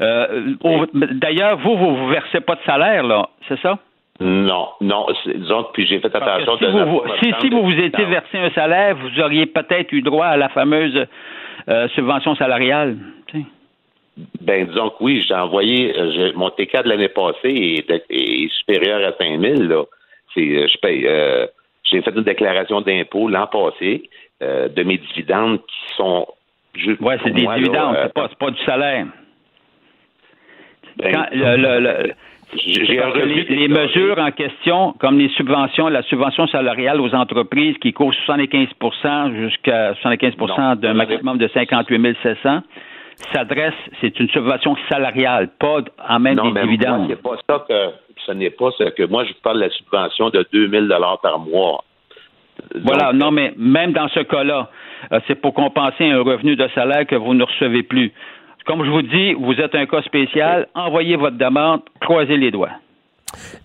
Euh, D'ailleurs, vous, vous vous versez pas de salaire, là, c'est ça? Non, non. Disons que puis j'ai fait attention si de vous, vous- si, si vous vous étiez versé un salaire, vous auriez peut-être eu droit à la fameuse euh, subvention salariale. tu sais. Ben, disons que oui, j'ai envoyé, euh, mon TK de l'année passée est, de- est supérieur à 5 000, là. C'est, euh, je paye, euh, j'ai fait une déclaration d'impôt l'an passé euh, de mes dividendes qui sont juste. Ouais, c'est des moi, dividendes, euh, c'est pas, pas du salaire. ben, Quand le- le- le- les, les mesures en question, comme les subventions, la subvention salariale aux entreprises qui couvre 75% jusqu'à 75% d'un maximum de 58 700, s'adresse, c'est une subvention salariale, pas en même Non, des mais moi, dividendes. c'est pas ça que ce n'est pas ce que moi je vous parle de la subvention de 2000 dollars par mois. Voilà, non, mais même dans ce cas-là, euh, c'est pour compenser un revenu de salaire que vous ne recevez plus. Comme je vous dis, vous êtes un cas spécial, envoyez votre demande, croisez les doigts.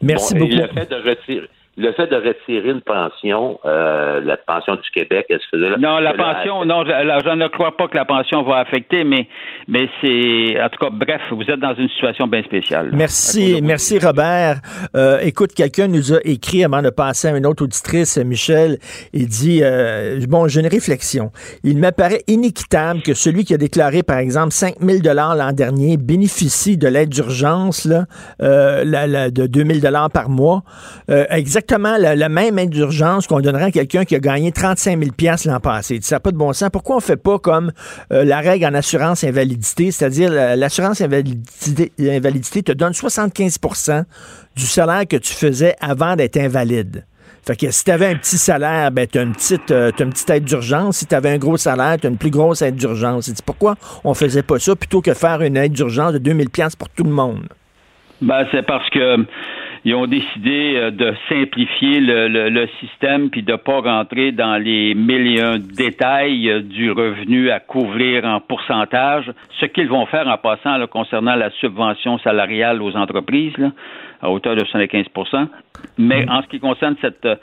Merci Bon, et beaucoup. Le fait de retirer, le fait de retirer une pension, euh, la pension du Québec, se faisait là. Non, la pension, non, je, là, je ne crois pas que la pension va affecter, mais, mais c'est, en tout cas, bref, vous êtes dans une situation bien spéciale. Merci, merci Robert. Euh, écoute, quelqu'un nous a écrit avant de passer à une autre auditrice, Michel. Il dit euh, bon, j'ai une réflexion. Il m'apparaît inéquitable que celui qui a déclaré, par exemple, 5 000 dollars l'an dernier bénéficie de l'aide d'urgence là, euh, la- la- de 2 000 dollars par mois, Euh, exactement la, la même aide d'urgence qu'on donnerait à quelqu'un qui a gagné 35 000 pièces l'an passé. Ça n'a pas de bon sens. Pourquoi on fait pas comme euh, la règle en assurance invalidité, c'est-à-dire la- l'assurance invalidité, te donne 75% du salaire que tu faisais avant d'être invalide. Fait que si tu avais un petit salaire, ben tu as une petite euh, t'as une petite aide d'urgence. Si tu avais un gros salaire, tu as une plus grosse aide d'urgence. Pourquoi on faisait pas ça plutôt que faire une aide d'urgence de 2000 pièces pour tout le monde? Ben, c'est parce que ils ont décidé euh, de simplifier le, le- le système puis de pas rentrer dans les mille et un détails euh, du revenu à couvrir en pourcentage. Ce qu'ils vont faire en passant là, concernant la subvention salariale aux entreprises là, à hauteur de 75% Mais en ce qui concerne cette euh,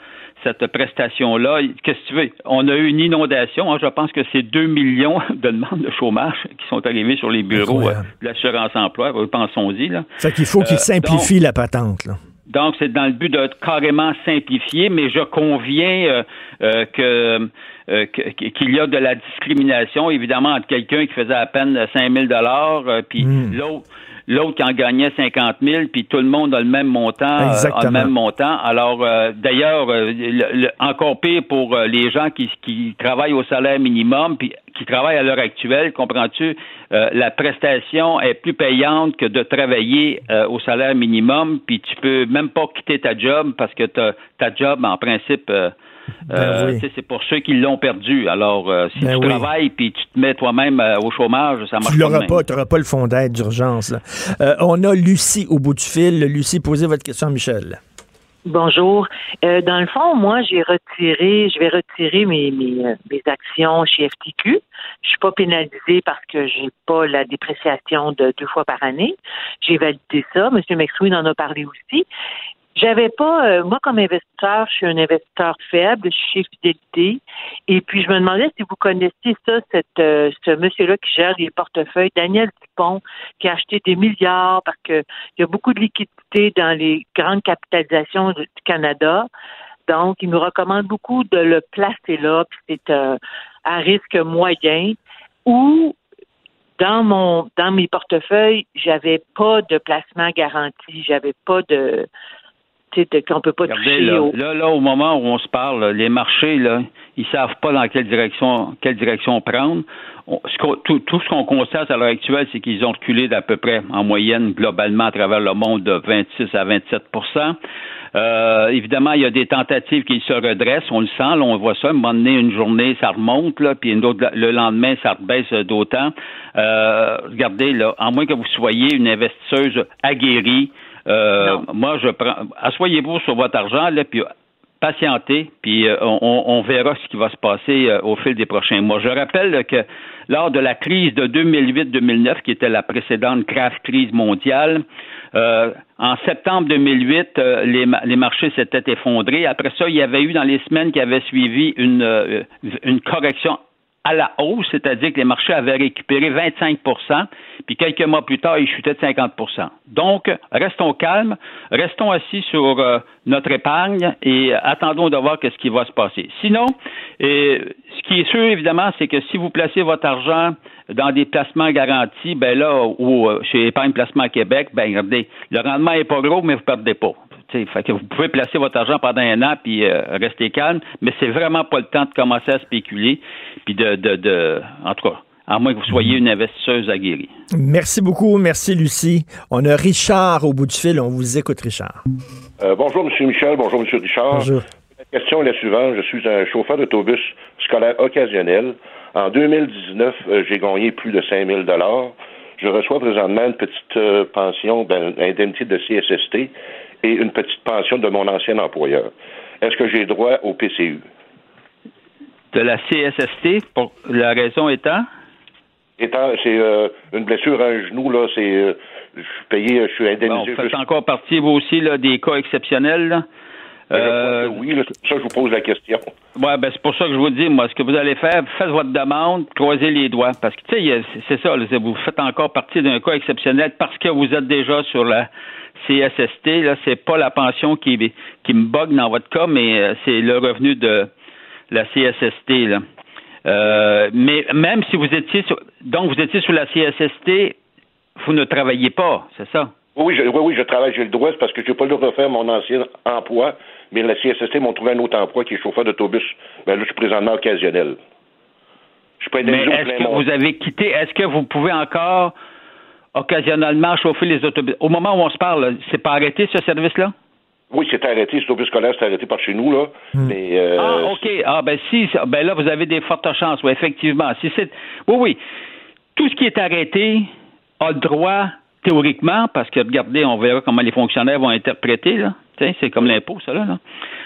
cette prestation-là, qu'est-ce que tu veux? On a eu une inondation. hein. je pense que c'est 2 millions de demandes de chômage qui sont arrivées sur les bureaux euh, de l'assurance-emploi. Euh, Pensons-y. Fait qu'il faut qu'il Euh, simplifie la patente. Là. Donc, c'est dans le but de carrément simplifier, mais je conviens euh, euh, que euh, qu'il y a de la discrimination, évidemment, entre quelqu'un qui faisait à peine 5 000 dollars, puis l'autre l'autre qui en gagnait 50 000, puis tout le monde a le même montant, euh, a le même montant. Alors, euh, d'ailleurs, euh, encore pire pour euh, les gens qui, qui travaillent au salaire minimum, puis qui travaillent à l'heure actuelle, comprends-tu, euh, la prestation est plus payante que de travailler euh, au salaire minimum, puis tu peux même pas quitter ta job parce que ta job, en principe, euh, Ben euh, oui. c'est pour ceux qui l'ont perdu. Alors, euh, si Ben tu oui. travailles puis tu te mets toi-même euh, au chômage, ça marche Tu pas. tu n'auras pas le fonds d'aide d'urgence. Euh, on a Lucie au bout du fil. Lucie, posez votre question à Michel. Bonjour. Euh, dans le fond, moi, j'ai retiré, je vais retirer mes, mes, mes actions chez FTQ. Je suis pas pénalisée parce que j'ai pas la dépréciation de deux fois par année. J'ai validé ça. Monsieur McSween en a parlé aussi. J'avais pas, euh, moi comme investisseur, je suis un investisseur faible, je suis chez Fidélité, et puis je me demandais si vous connaissiez ça, cette, euh, ce monsieur-là qui gère les portefeuilles, Daniel Dupont, qui a acheté des milliards parce qu'il y a beaucoup de liquidités dans les grandes capitalisations du Canada. Donc, il nous recommande beaucoup de le placer là, puis c'est euh, à risque moyen. Ou dans mon dans mes portefeuilles, j'avais pas de placement garanti, j'avais pas de qu'on peut pas toucher là, là, au moment où on se parle, les marchés, là, ils savent pas dans quelle direction, quelle direction prendre. tout, tout, ce qu'on constate à l'heure actuelle, c'est qu'ils ont reculé d'à peu près, en moyenne, globalement, à travers le monde, de 26 à 27% euh, évidemment, il y a des tentatives qui se redressent, on le sent, là, on voit ça. À un moment donné, une journée, ça remonte, là, puis une autre, le lendemain, ça rebaisse d'autant. Euh, regardez, là, à moins que vous soyez une investisseuse aguerrie, euh, moi, je prends. Assoyez-vous sur votre argent, là, puis patientez, puis euh, on, verra ce qui va se passer euh, au fil des prochains mois. Je rappelle que lors de la crise de 2008-2009, qui était la précédente grave crise mondiale, en septembre 2008, les, les, marchés s'étaient effondrés. Après ça, il y avait eu dans les semaines qui avaient suivi une, une correction à la hausse, c'est-à-dire que les marchés avaient récupéré 25% puis quelques mois plus tard, ils chutaient de 50% Donc, restons calmes, restons assis sur euh, notre épargne et attendons de voir ce qui va se passer. Sinon, ce qui est sûr, évidemment, c'est que si vous placez votre argent dans des placements garantis, ben là, ou euh, chez Épargne Placement Québec, ben regardez, le rendement n'est pas gros, mais vous ne perdez pas. Fait que vous pouvez placer votre argent pendant un an puis euh, rester calme, mais c'est vraiment pas le temps de commencer à spéculer puis de, de, de en tout cas, à moins que vous soyez une investisseuse aguerrie. Merci beaucoup, merci Lucie. On a Richard au bout du fil, on vous écoute Richard. Euh, bonjour M. Michel, bonjour M. Richard. Bonjour. La question est la suivante, je suis un chauffeur d'autobus scolaire occasionnel. En 2019, euh, j'ai gagné plus de 5 000 Je reçois présentement une petite pension, ben, indemnité de CSST et une petite pension de mon ancien employeur. Est-ce que j'ai droit au PCU? De la CSST, pour la raison étant? Étant, c'est euh, une blessure à un genou, là, c'est. Euh, je suis payé, je suis indemnisé. vous faites encore partie, vous aussi, là, des cas exceptionnels, là? Ben, euh, oui, ça je vous pose la question. Oui, ben c'est pour ça que je vous dis, moi, ce que vous allez faire, faites votre demande, croisez les doigts. Parce que, tu sais, c'est ça, vous faites encore partie d'un cas exceptionnel parce que vous êtes déjà sur la CSST, là, c'est pas la pension qui, qui me bug dans votre cas, mais euh, c'est le revenu de la CSST, là. Euh, mais même si vous étiez sur, donc vous étiez sur la CSST, vous ne travaillez pas, c'est ça? Oui, je, oui, oui, je travaille, j'ai le droit, parce que je n'ai pas le refaire mon ancien emploi, mais la CSST m'ont trouvé un autre emploi qui est chauffeur d'autobus. Ben là, je suis présentement occasionnel. Je peux mais est-ce que vous avez quitté, est-ce que vous pouvez encore occasionnellement chauffer les autobus. Au moment où on se parle, c'est pas arrêté ce service-là? Oui, c'est arrêté. Ce autobus scolaire, c'est arrêté par chez nous, là. Hmm. Mais, euh, ah, OK. Ah, ben si, ben là, vous avez des fortes chances, oui, effectivement. Si c'est. Oui, oui. Tout ce qui est arrêté a le droit, théoriquement, parce que regardez, on verra comment les fonctionnaires vont interpréter, là. C'est comme l'impôt, ça, là,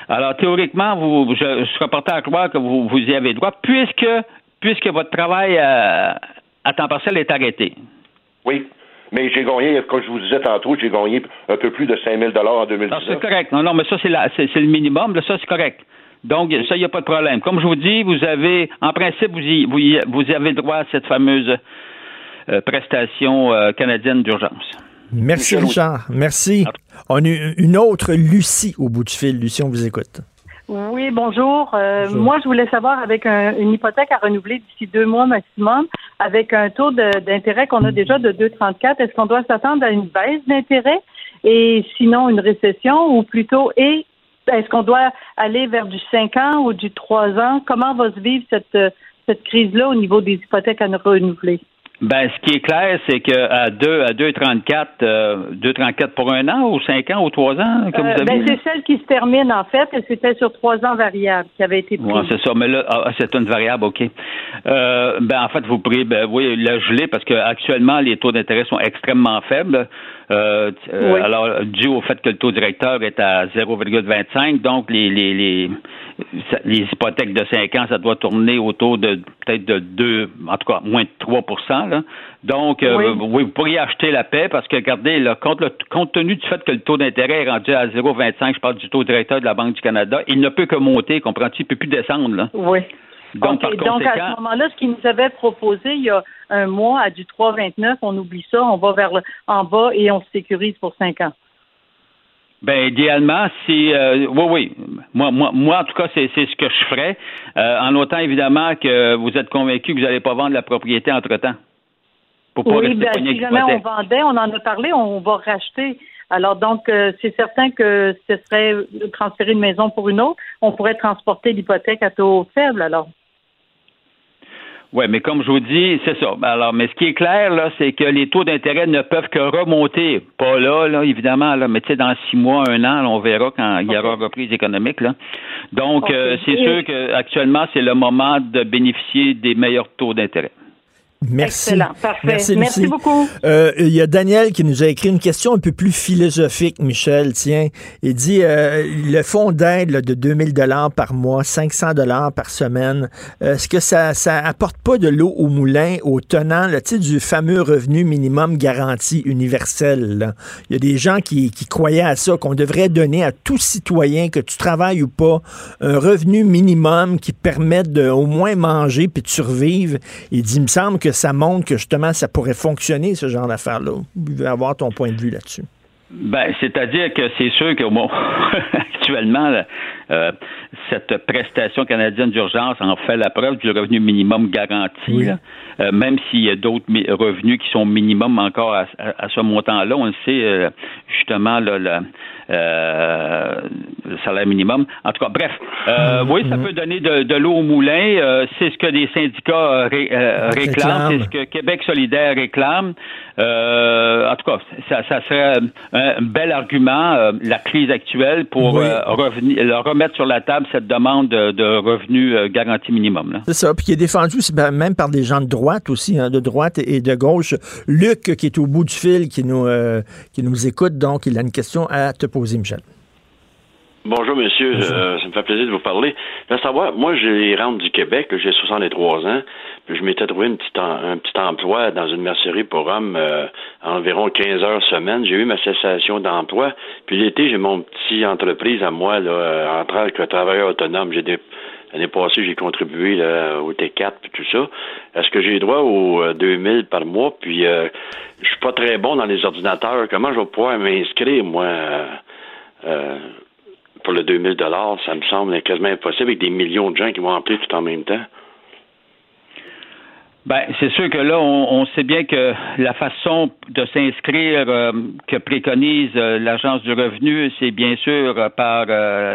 Alors, théoriquement, vous, je, je serais porté à croire que vous, vous y avez droit, puisque, puisque votre travail à, à temps partiel est arrêté. Oui. Mais j'ai gagné, comme je vous disais tantôt, j'ai gagné un peu plus de 5 000 en 2019. Ah, c'est correct. Non, non, mais ça, c'est, c'est, le minimum. ça, c'est correct. Donc, ça, il n'y a pas de problème. Comme je vous dis, vous avez, en principe, vous, y, vous, avez droit à cette fameuse euh, prestation euh, canadienne d'urgence. Merci, Richard. Merci. On a une autre Lucie au bout du fil. Lucie, on vous écoute. Oui, euh, bonjour. Moi, je voulais savoir, avec une hypothèque à renouveler d'ici deux mois maximum, avec un taux d'intérêt qu'on a déjà de 2,34, est-ce qu'on doit s'attendre à une baisse d'intérêt et sinon une récession ou plutôt et est-ce qu'on doit aller vers du 5 ans ou du 3 ans? Comment va se vivre cette, cette crise-là au niveau des hypothèques à renouveler? Ben, ce qui est clair, c'est qu'à 2 à 2,34, euh, 2,34 pour un an ou 5 ans ou 3 ans que vous euh, avez? Ben, c'est celle qui se termine, en fait, et c'était sur 3 ans variable qui avait été prise. Oui, c'est ça, mais là, ah, c'est une variable, OK. Euh, ben, en fait, vous pourriez, ben, oui, la geler parce qu'actuellement, les taux d'intérêt sont extrêmement faibles. Euh, euh, alors, dû au fait que le taux directeur est à 0,25, donc les, les, les, les hypothèques de 5 ans, ça doit tourner autour de peut-être de 2, en tout cas moins de 3 Là. Donc, euh, vous pourriez acheter la paix parce que, regardez, là, compte, compte tenu du fait que le taux d'intérêt est rendu à 0,25, je parle du taux directeur de la Banque du Canada, il ne peut que monter, comprends-tu? Il ne peut plus descendre. Là. Oui. Donc, par Donc, à ce moment-là, ce qu'il nous avait proposé il y a un mois à du 3,29, on oublie ça, on va vers le, en bas et on se sécurise pour 5 ans. Ben idéalement, si euh, oui, oui. Moi, moi, moi, en tout cas, c'est, c'est ce que je ferais. Euh, en autant évidemment que vous êtes convaincu que vous n'allez pas vendre la propriété entre temps. Pour pas oui, ben, si jamais on vendait, on en a parlé, on va racheter. Alors donc, euh, c'est certain que ce serait transférer une maison pour une autre. On pourrait transporter l'hypothèque à taux faible alors. Oui, mais comme je vous dis, c'est ça. Alors, mais ce qui est clair, là, c'est que les taux d'intérêt ne peuvent que remonter. Pas là, là, évidemment, là, mais tu sais, dans six mois, un an, on verra quand il y aura reprise économique. Là. Donc, euh, c'est sûr qu'actuellement, c'est le moment de bénéficier des meilleurs taux d'intérêt. Merci. Excellent, parfait. Merci, beaucoup. Euh, il y a Daniel qui nous a écrit une question un peu plus philosophique, Michel. Tiens, il dit euh, le fonds d'aide de 2000 dollars par mois, 500 dollars par semaine, est-ce que ça ça apporte pas de l'eau au moulin au tenant là, du fameux revenu minimum garanti universel Il y a des gens qui, qui croyaient à ça qu'on devrait donner à tout citoyen que tu travailles ou pas un revenu minimum qui permette de au moins manger puis de survivre. Il dit il me semble que ça montre que justement ça pourrait fonctionner, ce genre d'affaires-là. Vous pouvez avoir ton point de vue là-dessus. Ben, c'est-à-dire que c'est sûr que bon, actuellement, euh, cette prestation canadienne d'urgence en fait la preuve du revenu minimum garanti. Euh, même s'il y a d'autres revenus qui sont minimum encore à, ce montant-là, on le sait euh, justement là, le salaire minimum. En tout cas, bref, oui, ça peut donner de, l'eau au moulin. c'est ce que les syndicats réclament, c'est ce que Québec solidaire réclame. en tout cas, ça, ça serait un bel argument, la crise actuelle, pour revenir, remettre sur la table cette demande de, revenus euh, garantis minimum. C'est ça, puis qui est défendu même par des gens de droite aussi, hein, de droite et de gauche. Luc, qui est au bout du fil, qui nous, euh, qui nous écoute, donc il a une question à te poser, Michel. Bonjour, monsieur. Euh, ça me fait plaisir de vous parler. Je savoir, moi, j'ai rentre du Québec, j'ai 63 ans, je m'étais trouvé un petit emploi dans une mercerie pour hommes euh, environ 15 heures semaine. J'ai eu ma cessation d'emploi. Puis l'été, j'ai mon petit entreprise à moi, là, euh, en tant que travailleur autonome. J'ai des L'année passée, j'ai contribué là, au T4 puis tout ça. Est-ce que j'ai droit aux 2000 par mois? Puis euh, je suis pas très bon dans les ordinateurs. Comment je vais pouvoir m'inscrire, moi, euh, pour le 2000 ça me semble quasiment impossible avec des millions de gens qui vont appeler tout en même temps. Ben, c'est sûr que là, on, sait bien que la façon de s'inscrire euh, que préconise euh, l'Agence du revenu, c'est bien sûr euh, par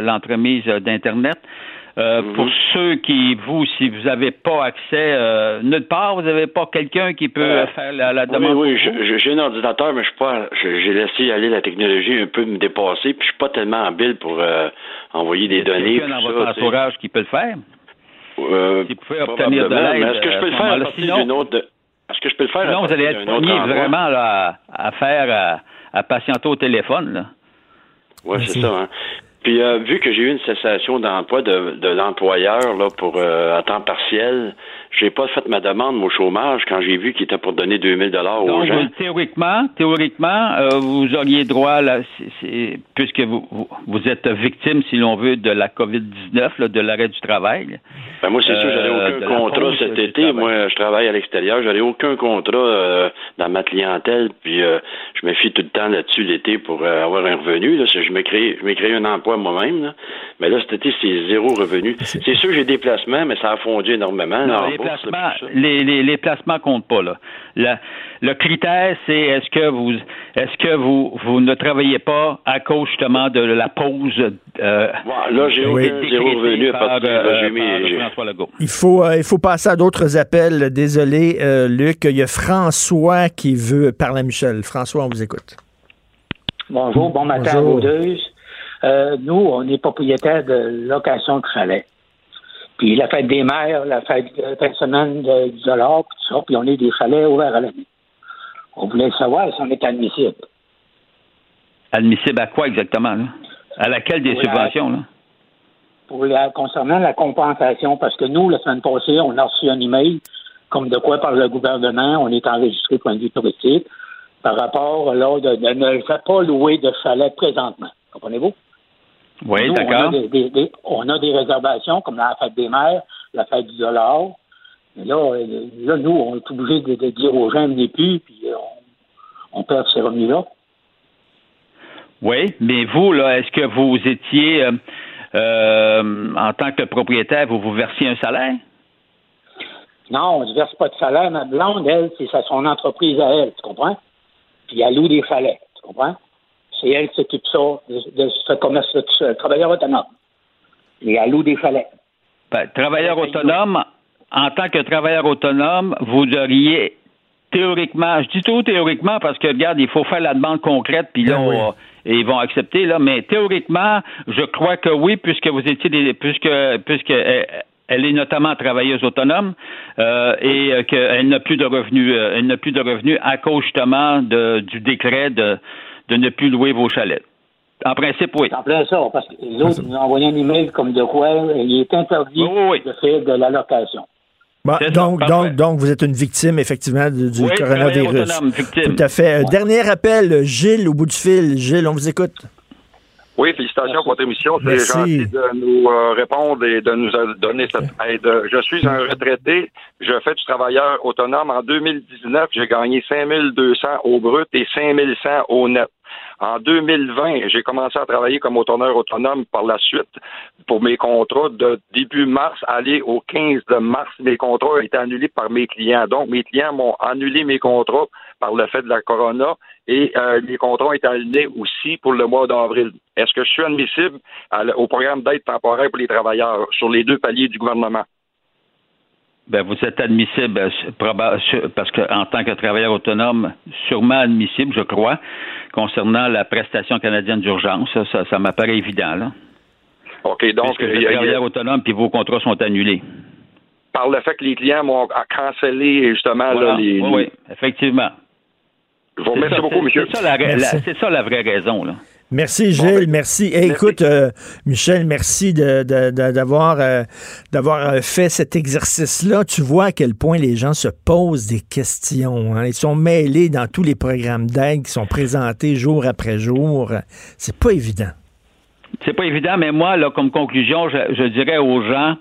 l'entremise d'Internet. Mhm. Pour ceux qui, vous, si vous n'avez pas accès nulle part, vous n'avez pas quelqu'un qui peut faire la, demande. Oui, oui, j'ai un ordinateur, mais je suis pas. J'ai laissé aller la technologie un peu me dépasser, puis je suis pas tellement habile pour envoyer des données. Quelqu'un dans votre entourage qui peut le faire? Euh, si vous pouvez obtenir de l'aide. Est-ce que je peux le faire? autre. Est-ce que je peux le faire? Sinon, vous allez être pogné vraiment là, à, faire, à, patienter au téléphone. Oui, c'est ça. Hein. Puis, euh, vu que j'ai eu une cessation d'emploi de, de l'employeur là pour euh, à temps partiel, j'ai pas fait ma demande au chômage quand j'ai vu qu'il était pour donner 2000 dollars aux gens. Théoriquement, théoriquement, euh, vous auriez droit, là, puisque vous, vous, êtes victime, si l'on veut, de la COVID-19, de l'arrêt du travail. Ben moi, c'est sûr, j'avais euh, aucun contrat cet été. Moi, je travaille à l'extérieur. J'avais aucun contrat euh, dans ma clientèle. Puis, je me fie tout le temps là-dessus l'été pour avoir un revenu. Là. Je me crée, je créé un emploi moi-même. Mais là, cet été, c'est zéro revenu. C'est sûr, j'ai des placements, mais ça a fondu énormément les, les, les, placements comptent pas là. Le, critère, c'est est-ce que vous est-ce que vous vous ne travaillez pas à cause justement de la pause euh, là j'ai zéro revenu par, euh, Il faut euh, il faut passer à d'autres appels. Désolé Luc, il y a François qui veut parler à Michel. François, on vous écoute. Bonjour, bon matin à vous deux. nous, on est propriétaire de location de chalet. Puis la fête des mères, la fête, de semaine de, du dollar, puis tout ça, puis on est des chalets ouverts à l'année. On voulait savoir si on est admissible. Admissible à quoi exactement, là? À laquelle des subventions, là? Pour concernant la compensation, parce que nous, la semaine passée, on a reçu un email comme de quoi par le gouvernement, on est enregistré point de vue touristique par rapport là, de, de ne pas louer de chalet présentement. Comprenez-vous? Oui, d'accord. On, a des- des- des- on a des réservations comme la fête des mères, la fête du dollar. Mais là, euh, là, nous, on est obligé de, de dire aux gens, venez plus, puis euh, on, on perd ces revenus-là. Oui, mais vous, là, est-ce que vous étiez, euh, euh, en tant que propriétaire, vous vous versiez un salaire? Non, on ne verse pas de salaire. Ma blonde, elle, c'est sa- son entreprise à elle, tu comprends? Puis elle loue des chalets, tu comprends? C'est elle s'occupe ça, de, de ce commerce, de ce travailleur autonome. Et elle loue des chalets. Ben, travailleur autonome, en tant que travailleur autonome, vous auriez théoriquement, je dis tout théoriquement parce que regarde, il faut faire la demande concrète, puis là, on- et ils vont accepter, là, mais théoriquement, je crois que oui, puisque vous étiez des, puisque, puisque elle, elle est notamment travailleuse autonome euh, et euh, qu'elle n'a plus de revenus, euh, elle n'a plus de revenus à cause justement de, du décret de, de ne plus louer vos chalets. En principe, oui. En plein ça, parce que l'autre nous a envoyé un email comme de quoi il est interdit de faire de l'allocation. Bon, ça, donc, donc, donc, vous êtes une victime, effectivement, du, du Oui, travailleur coronavirus. autonome, victime. Tout à fait. Euh, Dernier appel, Gilles, au bout du fil. Gilles, on vous écoute. Oui, félicitations pour votre émission. C'est gentil de nous euh, répondre et de nous donner cette aide. Je suis un retraité. Je fais du travailleur autonome. En 2019, j'ai gagné 5200 au brut et 5100 au net. En 2020, j'ai commencé à travailler comme autonome par la suite pour mes contrats de début mars aller au 15 de mars. Mes contrats ont été annulés par mes clients. Donc, mes clients m'ont annulé mes contrats par le fait de la corona et euh, les contrats ont été annulés aussi pour le mois d'avril. Est-ce que je suis admissible au programme d'aide temporaire pour les travailleurs sur les deux paliers du gouvernement? Ben, vous êtes admissible euh, parce que en tant que travailleur autonome, sûrement admissible, je crois, concernant la prestation canadienne d'urgence. Ça, ça, ça m'apparaît évident, là. OK, donc, Puisque vous êtes a- travailleur autonome puis vos contrats sont annulés. par le fait que les clients m'ont cancellé justement Voilà. là, les. oui, oui, effectivement. Je vous C'est remercie ça, beaucoup, monsieur. C'est ça, la, ça la vraie raison, là. Merci, Gilles. merci. Eh, écoute, euh, Michel, merci de- de- de- d'avoir euh, d'avoir euh, fait cet exercice-là. Tu vois à quel point les gens se posent des questions. hein. Ils sont mêlés dans tous les programmes d'aide qui sont présentés jour après jour. C'est pas évident. C'est pas évident, mais moi, là, comme conclusion, je, je dirais aux gens,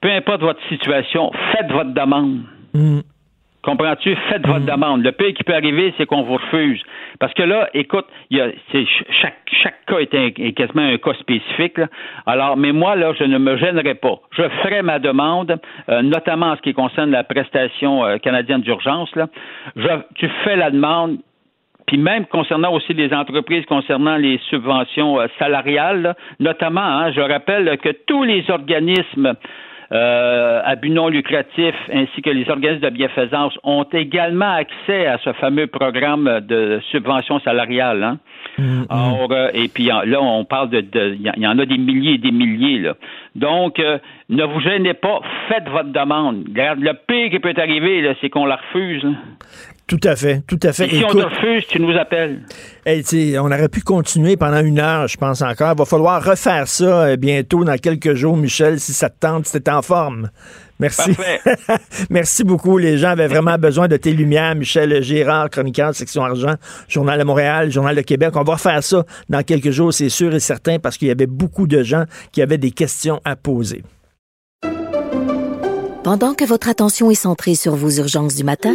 peu importe votre situation, faites votre demande. Comprends-tu? Faites votre demande. Le pire qui peut arriver, c'est qu'on vous refuse. Parce que là, écoute, y a, chaque, chaque cas est, un- est quasiment un cas spécifique. là. Alors, mais moi, là, je ne me gênerai pas. Je ferai ma demande, euh, notamment en ce qui concerne la prestation euh, canadienne d'urgence. Là. Je, tu fais la demande, puis même concernant aussi les entreprises, concernant les subventions euh, salariales, là, notamment, hein, je rappelle que tous les organismes euh, à but non lucratif ainsi que les organismes de bienfaisance ont également accès à ce fameux programme de subvention salariale. Hein. Or, euh, et puis là, on parle de, il y en- il y en a des milliers et des milliers. Là. Donc, euh, ne vous gênez pas, faites votre demande. Le pire qui peut arriver, c'est qu'on la refuse. là. Tout à fait, tout à fait. Et si on te refuse, tu nous appelles? Hey, tu on aurait pu continuer pendant une heure, je pense encore. Il va falloir refaire ça euh, bientôt, dans quelques jours, Michel, si ça te tente, si t'es en forme. Merci. Merci beaucoup. Les gens avaient vraiment besoin de tes lumières. Michel Gérard, chroniqueur de section argent, Journal de Montréal, Journal de Québec. On va refaire ça dans quelques jours, c'est sûr et certain, parce qu'il y avait beaucoup de gens qui avaient des questions à poser. Pendant que votre attention est centrée sur vos urgences du matin,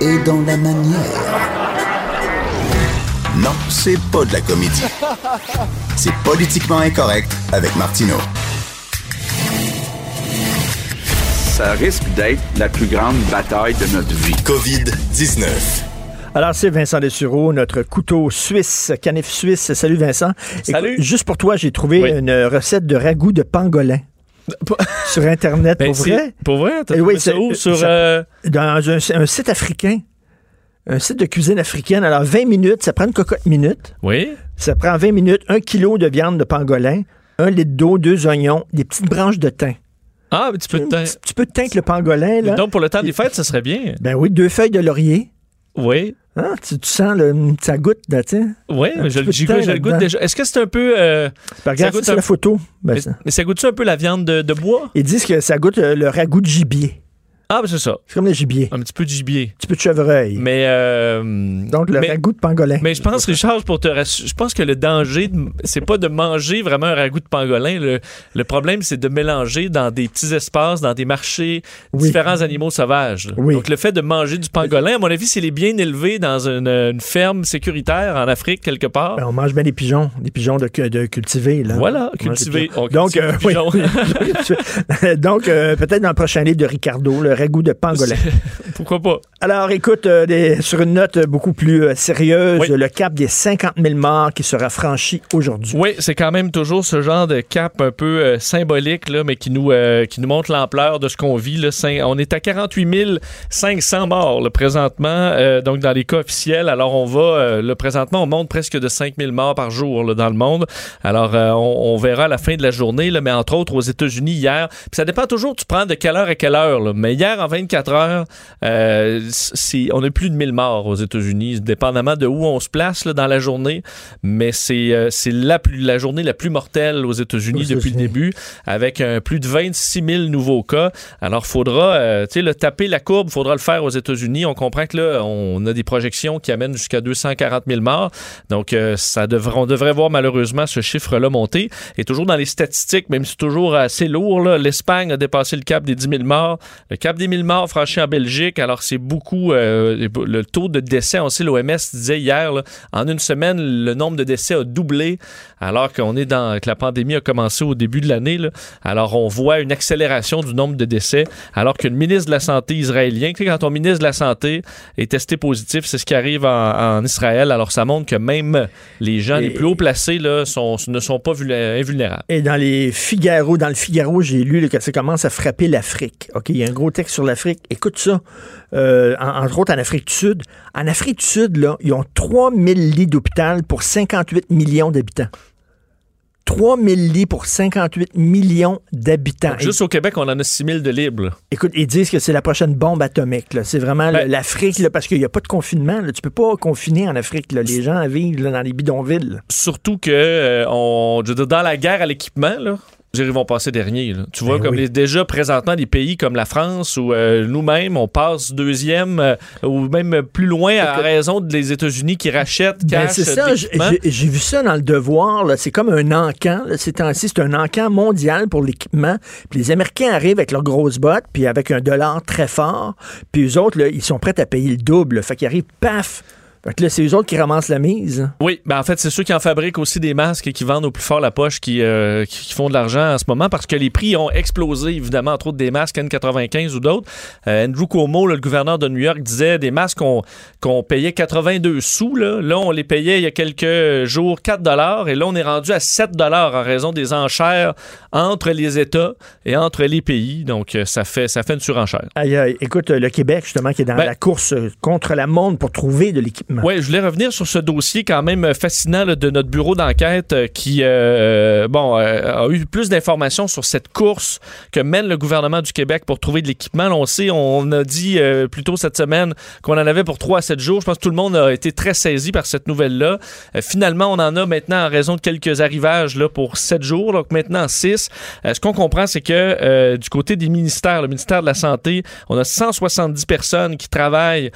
Est dans la manière. Non, c'est pas de la comédie. C'est politiquement incorrect avec Martineau. Ça risque d'être la plus grande bataille de notre vie. COVID-19. Alors, c'est Vincent Dessureau, notre couteau suisse, canif suisse. Salut Vincent. Salut. Écoute, juste pour toi, j'ai trouvé une recette de ragoût de pangolin. sur Internet, Ben, pour c'est- vrai? Pour vrai? T'as Eh oui, ça où? Sur, ça- euh, Dans un, un site africain. Un site de cuisine africaine. Alors, 20 minutes, ça prend une cocotte minute. Oui. Ça prend 20 minutes, un kilo de viande de pangolin, un litre d'eau, deux oignons, des petites branches de thym. Ah, mais tu peux Un petit peu de thym avec le pangolin, là. Donc, pour le temps des fêtes, ça serait bien. Ben oui, deux feuilles de laurier. Oui. Hein, tu, tu sens le, ça goûte, là, sais. Oui, je, je le goûte déjà. Est-ce que c'est un peu. euh, Ben, regarde, goûte ça, un- la photo. Ben, mais, ça- mais ça goûte-tu un peu la viande de, de bois? Ils disent que ça goûte euh, le ragoût de gibier. Ah, ben c'est ça. C'est comme le gibier. Un petit peu de gibier. Un petit peu de chevreuil. Mais. euh, Donc, le mais- ragoût de pangolin. Mais je pense, Richard, pour te rassurer, je pense que le danger, c'est pas de manger vraiment un ragoût de pangolin. Le, le problème, c'est de mélanger dans des petits espaces, dans des marchés, différents animaux sauvages. Oui. Donc, le fait de manger du pangolin, à mon avis, s'il est bien élevé dans une, une ferme sécuritaire en Afrique, quelque part. Ben, on mange bien des pigeons, des pigeons de, de cultivés. Là. Voilà, cultivés. On Donc, euh, oui. Donc, euh, peut-être dans le prochain livre de Ricardo, le ragoût de pangolin. Pourquoi pas? Alors, écoute, euh, des- sur une note beaucoup plus euh, sérieuse, Oui. le cap des 50 000 morts qui sera franchi aujourd'hui. Oui, c'est quand même toujours ce genre de cap un peu euh, symbolique, là, mais qui nous, euh, qui nous montre l'ampleur de ce qu'on vit. Là. On est à 48 500 morts là, présentement, euh, donc dans les cas officiels. Alors, on va, euh, là, présentement, on monte presque de 5 000 morts par jour là, dans le monde. Alors, euh, on, on verra à la fin de la journée, là, mais entre autres aux États-Unis hier. Puis ça dépend toujours, tu prends de quelle heure à quelle heure. là. Mais hier, en 24 heures, euh, on a plus de 1000 morts aux États-Unis, dépendamment de où on se place là, dans la journée. Mais c'est euh, la, plus- la journée la plus mortelle aux États-Unis depuis le début, avec plus de 26 000 nouveaux cas. Alors, faudra, euh, tu sais, le taper la courbe, faudra le faire aux États-Unis. On comprend que là, on a des projections qui amènent jusqu'à 240 000 morts. Donc, ça on devrait voir malheureusement ce chiffre-là monter. Et toujours dans les statistiques, même si c'est toujours assez lourd, l'Espagne a dépassé le cap des 10 000 morts. Le cap des 1000 morts franchi en Belgique. Alors, c'est beaucoup. euh, le taux de décès, on sait, l'OMS disait hier, là, en une semaine, le nombre de décès a doublé, alors qu'on est dans. que la pandémie a commencé au début de l'année. Alors, on voit une accélération du nombre de décès, alors que le ministre de la Santé israélien, tu sais, quand ton ministre de la Santé est testé positif, c'est ce qui arrive en, en Israël. Alors, ça montre que même les gens les plus haut placés là, sont, ne sont pas vulné- invulnérables. Et dans les Figaro, dans le Figaro, j'ai lu là, que ça commence à frapper l'Afrique. OK, il y a un gros texte sur l'Afrique. Écoute ça. Euh, en- entre autres en Afrique du Sud. En Afrique du Sud, là, ils ont 3000 lits d'hôpital pour 58 millions d'habitants. 3000 lits pour 58 millions d'habitants. Juste au Québec, on en a 6 000 de libres. Écoute, ils disent que c'est la prochaine bombe atomique. C'est vraiment Ben, l'Afrique, parce qu'il n'y a pas de confinement. Là. Tu peux pas confiner en Afrique. là. Les gens vivent là, dans les bidonvilles. Surtout que euh, on, je veux dire, dans la guerre à l'équipement, ils vont passer dernier. là. Tu vois, Ben comme oui. les- déjà présentement des pays comme la France ou euh, nous-mêmes, on passe deuxième euh, ou même plus loin à raison des États-Unis qui rachètent Ben, c'est euh, ça, l'équipement. j'ai vu ça dans le devoir. C'est comme un encan. là, Ces temps-ci, c'est un encan mondial pour l'équipement. Puis les Américains arrivent avec leurs grosses bottes, puis avec un dollar très fort. Puis eux autres, là, ils sont prêts à payer le double. Fait qu'ils arrivent, paf! Fait que là, c'est eux autres qui ramassent la mise. Oui, ben en fait, c'est ceux qui en fabriquent aussi des masques et qui vendent au plus fort la poche qui, euh, qui, qui font de l'argent en ce moment parce que les prix ont explosé, évidemment, entre autres des masques N95 ou d'autres. Euh, Andrew Cuomo, là, le gouverneur de New York, disait des masques qu'on payait 82 sous. Là. là, on les payait il y a quelques jours 4 dollars et là, on est rendu à 7 dollars en raison des enchères entre les États et entre les pays. Donc, euh, ça fait, ça fait une surenchère. Aïe, aïe. Écoute, le Québec, justement, qui est dans Ben- la course contre la monde pour trouver de l'équipement. Oui, je voulais revenir sur ce dossier quand même euh, fascinant de notre bureau d'enquête euh, qui euh, bon, a eu plus d'informations sur cette course que mène le gouvernement du Québec pour trouver de l'équipement. On sait, on a dit plus tôt cette semaine qu'on en avait pour 3 à 7 jours. Je pense que tout le monde a été très saisi par cette nouvelle-là. Finalement, on en a maintenant en raison de quelques arrivages là, pour 7 jours, donc maintenant 6. Euh, ce qu'on comprend, c'est que du côté des ministères, le ministère de la Santé, on a 170 personnes qui travaillent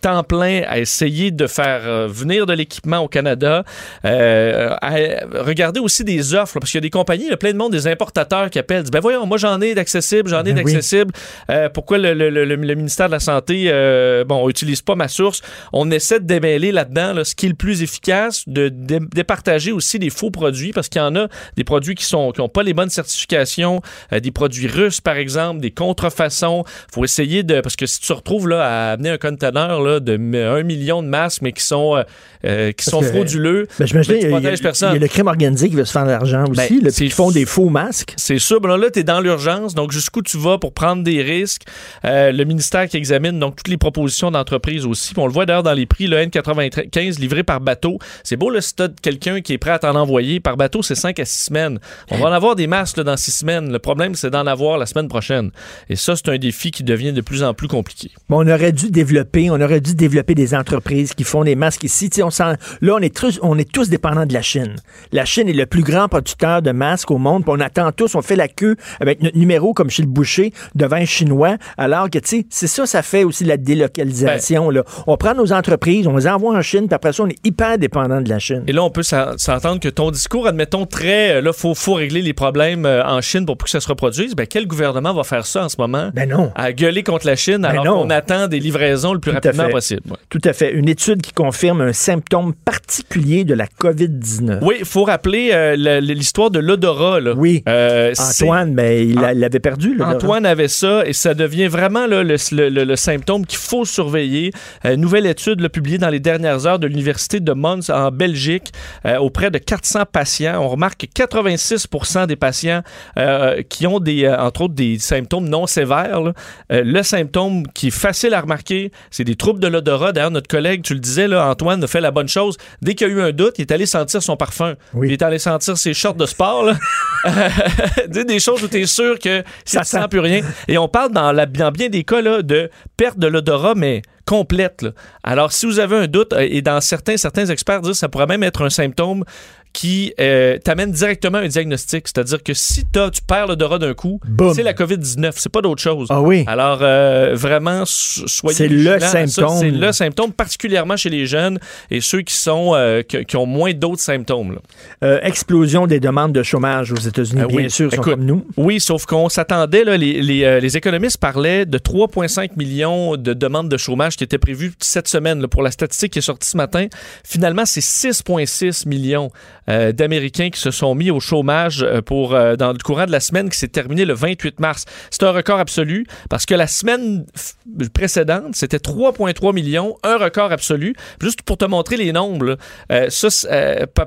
temps plein à essayer de faire euh, venir de l'équipement au Canada. Euh, à regarder aussi des offres, là, parce qu'il y a des compagnies, il y a plein de monde, des importateurs qui appellent, disent, ben voyons, moi j'en ai d'accessibles, j'en ai Ben oui. d'accessibles. Euh, pourquoi le, le- le- le- le ministère de la Santé, euh, bon, on utilise pas ma source? On essaie de démêler là-dedans là, ce qui est le plus efficace, de dé- départager aussi les faux produits, parce qu'il y en a des produits qui sont qui ont pas les bonnes certifications, euh, des produits russes par exemple, des contrefaçons. Faut essayer de parce que si tu te retrouves là à amener un conteneur là de 1 million de de masques, mais qui sont, euh, euh, qui sont que, frauduleux. Ben, j'imagine, mais tu il y a- y, a- y a le crime organisé qui veut se faire de l'argent aussi, Ben, là, puis qui font des faux masques. C'est sûr. Ben là, tu es dans l'urgence. Donc, jusqu'où tu vas pour prendre des risques? Euh, le ministère qui examine donc toutes les propositions d'entreprise aussi. Puis on le voit d'ailleurs dans les prix, le N95 livré par bateau. C'est beau, le si t'as quelqu'un qui est prêt à t'en envoyer. Par bateau, c'est 5 à 6 semaines. On va en avoir des masques là, dans 6 semaines. Le problème, c'est d'en avoir la semaine prochaine. Et ça, c'est un défi qui devient de plus en plus compliqué. Bon, on aurait dû développer, on aurait dû développer des entreprises qui font des masques ici. On sent- là, on est, tous, on est tous dépendants de la Chine. La Chine est le plus grand producteur de masques au monde. on attend tous, on fait la queue avec notre numéro comme chez le boucher devant un Chinois. Alors que, tu sais, c'est ça, ça fait aussi la délocalisation. là. On prend nos entreprises, on les envoie en Chine, puis après ça, on est hyper dépendant de la Chine. Et là, on peut s'en- s'entendre que ton discours, admettons, très, euh, là, faut, faut régler les problèmes euh, en Chine pour que ça se reproduise. Ben, quel gouvernement va faire ça en ce moment? Ben non. À gueuler contre la Chine alors non. qu'on attend des livraisons le plus Tout rapidement possible. ouais. Tout à fait. Une étude qui confirme un symptôme particulier de la COVID-19. Oui, il faut rappeler euh, l'histoire de l'odorat. Oui. Euh, Antoine, mais il l'a- il l'avait perdu. Antoine avait ça et ça devient vraiment là, le, le- le- le symptôme qu'il faut surveiller. Euh, nouvelle étude là, publiée dans les dernières heures de l'Université de Mons en Belgique auprès de 400 patients. On remarque que 86% des patients qui ont des, entre autres des symptômes non sévères, là, le symptôme qui est facile à remarquer, c'est des troubles de l'odorat. D'ailleurs, notre collègue, tu le disais, là, Antoine a fait la bonne chose. Dès qu'il y a eu un doute, il est allé sentir son parfum. Il est allé sentir ses shorts de sport. Là. Des choses où tu es sûr que ça ne sent plus rien. Et on parle dans, la, dans bien des cas là, de perte de l'odorat, mais complète. là. Alors, si vous avez un doute, euh, et dans certains, certains experts disent que ça pourrait même être un symptôme qui euh, t'amène directement à un diagnostic. C'est-à-dire que si t'as- tu perds l'odorat d'un coup, c'est la COVID-19, c'est pas d'autre chose. Ah oui. Alors, euh, vraiment, so- soyez C'est le symptôme. C'est le symptôme, particulièrement chez les jeunes et ceux qui, sont, euh, qui, qui ont moins d'autres symptômes. explosion des demandes de chômage aux États-Unis, Ah bien oui. sûr, sont comme nous. Oui, sauf qu'on s'attendait, là, les, les, les économistes parlaient de 3,5 millions de demandes de chômage qui étaient prévues cette semaine. là, pour la statistique qui est sortie ce matin, finalement, c'est 6,6 millions euh, d'Américains qui se sont mis au chômage euh, pour, euh, dans le courant de la semaine qui s'est terminée le 28 mars. C'est un record absolu parce que la semaine précédente, c'était 3,3 millions, un record absolu. Juste pour te montrer les nombres,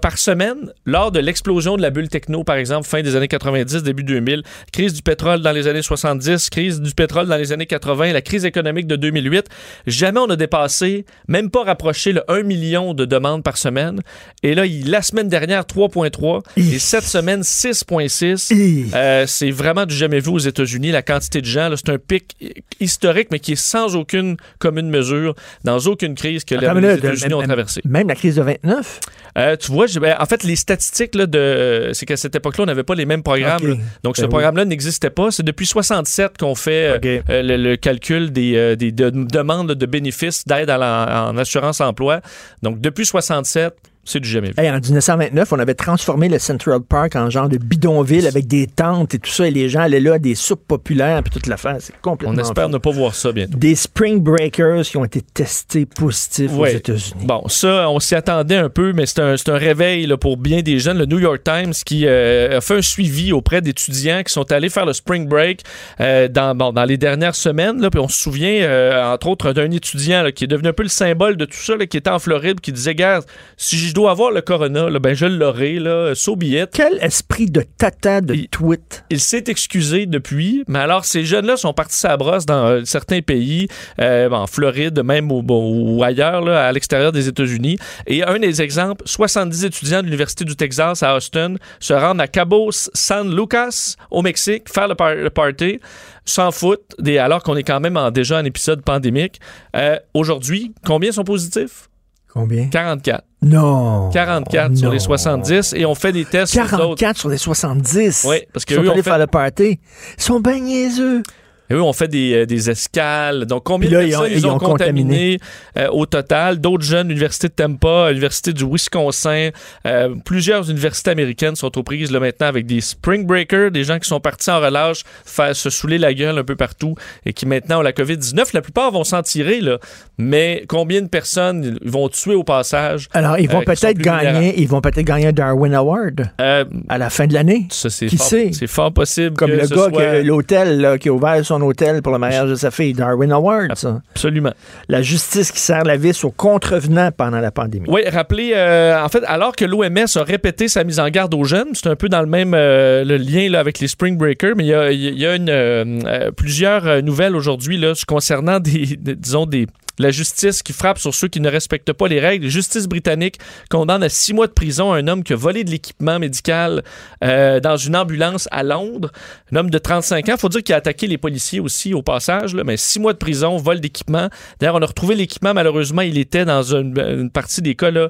par semaine, lors de l'explosion de la bulle techno, par exemple, fin des années 90, début 2000, crise du pétrole dans les années 70, crise du pétrole dans les années 80, la crise économique de 2008, jamais on a dépassé, même pas rapproché le 1 million de demandes par semaine. Et là, la semaine dernière, 3,3 et cette semaine, 6,6. Euh, c'est vraiment du jamais vu aux États-Unis. La quantité de gens, là, c'est un pic historique, mais qui est sans aucune commune mesure, dans aucune crise que Attends les États-Unis ont traversée. Même la crise de 29? Euh, tu vois, ben, en fait, les statistiques, là, de, c'est qu'à cette époque-là, on n'avait pas les mêmes programmes. Donc, ce Ben oui. programme-là n'existait pas. C'est depuis 67 qu'on fait euh, euh, le, le calcul des, des de- demandes de bénéfices d'aide à la- en assurance-emploi. Donc, depuis 67, c'est du jamais vu. Hey, en 1929, on avait transformé le Central Park en genre de bidonville avec des tentes et tout ça, et les gens allaient là, des soupes populaires, puis toute l'affaire. C'est complètement On espère fou. ne pas voir ça bientôt. Des Spring Breakers qui ont été testés positifs aux. États-Unis. Bon, ça, on s'y attendait un peu, mais c'est un, un réveil là, pour bien des jeunes. Le New York Times qui euh, a fait un suivi auprès d'étudiants qui sont allés faire le spring break euh, dans, bon, dans les dernières semaines. Là, puis on se souvient, euh, entre autres, d'un étudiant là, qui est devenu un peu le symbole de tout ça, qui était en Floride, qui disait, gars, si je dois avoir le corona, là, ben je l'aurai, là, so. Quel esprit de tata de tweet. Il s'est excusé depuis, mais alors ces jeunes-là sont partis la brosse dans euh, certains pays, euh, en Floride même ou, bon, ou ailleurs, là, à l'extérieur des États-Unis. Et un des exemples, 70 étudiants de l'Université du Texas à Austin se rendent à Cabo San Lucas au Mexique faire le, par- le party, s'en foutent, des, alors qu'on est quand même en, déjà en épisode pandémique. Euh, Aujourd'hui, combien sont positifs? Combien? 44. Non. 44 sur Non. les 70 et on fait des tests sur d'autres. 44 sur les 70. Oui, parce que Ils sont eux, on allés fait- faire le party. Ils sont bien niaiseux. Et eux, on fait des, euh, des escales. Donc, combien là, de ils ont- personnes ils ils ont, ont contaminé euh, au total? D'autres jeunes, l'Université de Tampa, l'Université du Wisconsin, euh, plusieurs universités américaines sont aux prises là, maintenant avec des spring breakers, des gens qui sont partis en relâche, faire se saouler la gueule un peu partout et qui maintenant ont la COVID-19. La plupart vont s'en tirer, là. Mais combien de personnes ils vont tuer au passage? Alors, ils vont euh, peut-être gagner, ils vont peut-être gagner un Darwin Award Euh, à la fin de l'année. ça, c'est Qui fort, sait? c'est fort possible Comme que le gars soit- l'hôtel qui a ouvert son son hôtel pour le mariage de sa fille. Darwin Award, ça. Absolument. La justice qui serre la vis aux contrevenants pendant la pandémie. Oui, rappelez, euh, en fait, alors que l'OMS a répété sa mise en garde aux jeunes, c'est un peu dans le même euh, le lien là, avec les Spring Breakers, mais il y a, il y a une, euh, plusieurs nouvelles aujourd'hui concernant des, des disons, des, la justice qui frappe sur ceux qui ne respectent pas les règles. La justice britannique condamne à six mois de prison un homme qui a volé de l'équipement médical euh, dans une ambulance à Londres. Un homme de 35 ans. faut dire qu'il a attaqué les policiers aussi au passage, mais six mois de prison, vol d'équipement. D'ailleurs, on a retrouvé l'équipement. Malheureusement, il était dans une, partie des cas là,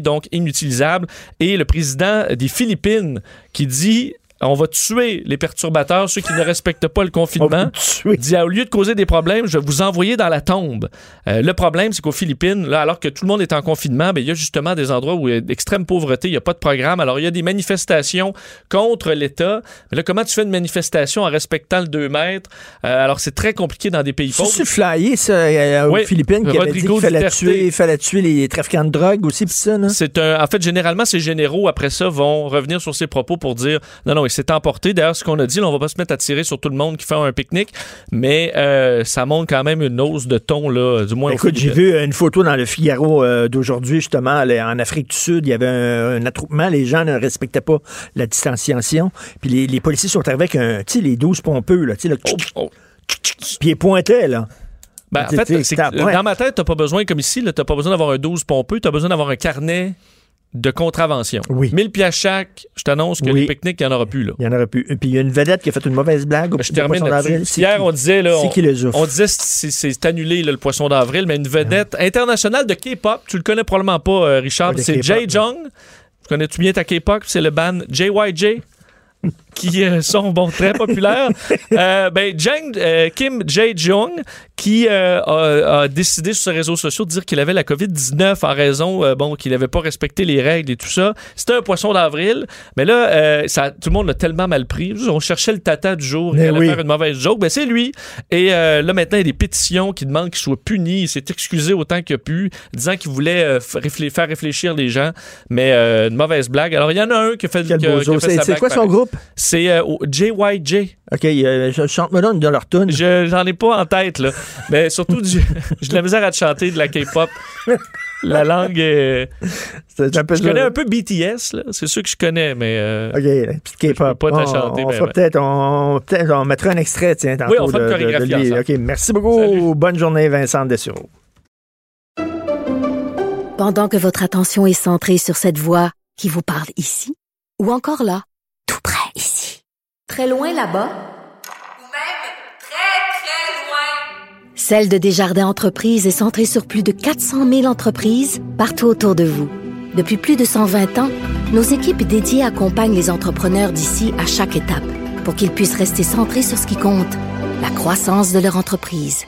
donc inutilisable. Et le président des Philippines qui dit on va tuer les perturbateurs, ceux qui ne respectent pas le confinement. Dit, au lieu de causer des problèmes, je vais vous envoyer dans la tombe. Euh, le problème, c'est qu'aux Philippines, là, alors que tout le monde est en confinement, ben, il y a justement des endroits où il y a d'extrême pauvreté, il n'y a pas de programme. Alors, il y a des manifestations contre l'État. Mais là, comment tu fais une manifestation en respectant le 2 mètres? Euh, alors, c'est très compliqué dans des pays pauvres. C'est flyé, ça, euh, aux Philippines, qui avait dit qu'il fallait tuer, fallait tuer, les trafiquants de drogue aussi, ça, C'est un, en fait, généralement, ces généraux, après ça, vont revenir sur ces propos pour dire, non, non, c'est emporté. D'ailleurs, ce qu'on a dit, là, on va pas se mettre à tirer sur tout le monde qui fait un pique-nique, mais euh, ça montre quand même une hausse de ton, là, du moins. Écoute, j'ai vu une photo dans le Figaro euh, d'aujourd'hui, justement, en Afrique du Sud. Il y avait un, attroupement. Les gens ne respectaient pas la distanciation. Puis les, policiers sont arrivés avec un, les 12 pompeux, là, tu sais, oh, oh. Puis ils pointaient, là. Ben, en fait, dans ma tête, tu pas besoin, comme ici, tu n'as pas besoin d'avoir un 12 pompeux, tu as besoin d'avoir un carnet de contravention. Oui. 1000 pièces chaque, je t'annonce que les pique-niques, il n'y en aura plus. Là. Il n'y en aura plus. Puis il y a une vedette qui a fait une mauvaise blague au je termine Hier, on disait, là, on, qui on, disait c'est annulé le poisson d'avril, mais une vedette internationale de K-pop, tu le connais probablement pas, euh, Richard, c'est Jay Jung. Connais-tu bien ta K-pop? C'est le band JYJ qui euh, sont bon, très populaires. Euh, ben, Jang, euh, Kim Jae-jung, qui a, décidé sur ses réseaux sociaux de dire qu'il avait la COVID-19 en raison, bon, qu'il n'avait pas respecté les règles et tout ça. C'était un poisson d'avril, mais là, ça, tout le monde l'a tellement mal pris. On cherchait le tata du jour, il allait faire une mauvaise joke. Ben, c'est lui. Et là, maintenant, il y a des pétitions qui demandent qu'il soit puni. Il s'est excusé autant qu'il a pu, disant qu'il voulait faire réfléchir les gens, mais une mauvaise blague. Alors, il y en a un qui a fait, C'est quoi son groupe? C'est JYJ. OK, euh, je chante-moi là de leur tune. J'en ai pas en tête, là. Mais surtout, j'ai de la misère à te chanter de la K-pop. la langue est. Je connais un peu BTS, là. C'est sûr que je connais, mais. Euh, OK, petite K-pop. pas te chanter. On, on peut-être on, peut on mettra un extrait, tiens, Oui, on fait une chorégraphie OK, merci beaucoup. Bonne journée, Vincent Dessureau. Pendant que votre attention est centrée sur cette voix qui vous parle ici, ou encore là, très loin là-bas, ou même très, très loin. Celle de Desjardins Entreprises est centrée sur plus de 400 000 entreprises partout autour de vous. Depuis plus de 120 ans, nos équipes dédiées accompagnent les entrepreneurs d'ici à chaque étape pour qu'ils puissent rester centrés sur ce qui compte, la croissance de leur entreprise.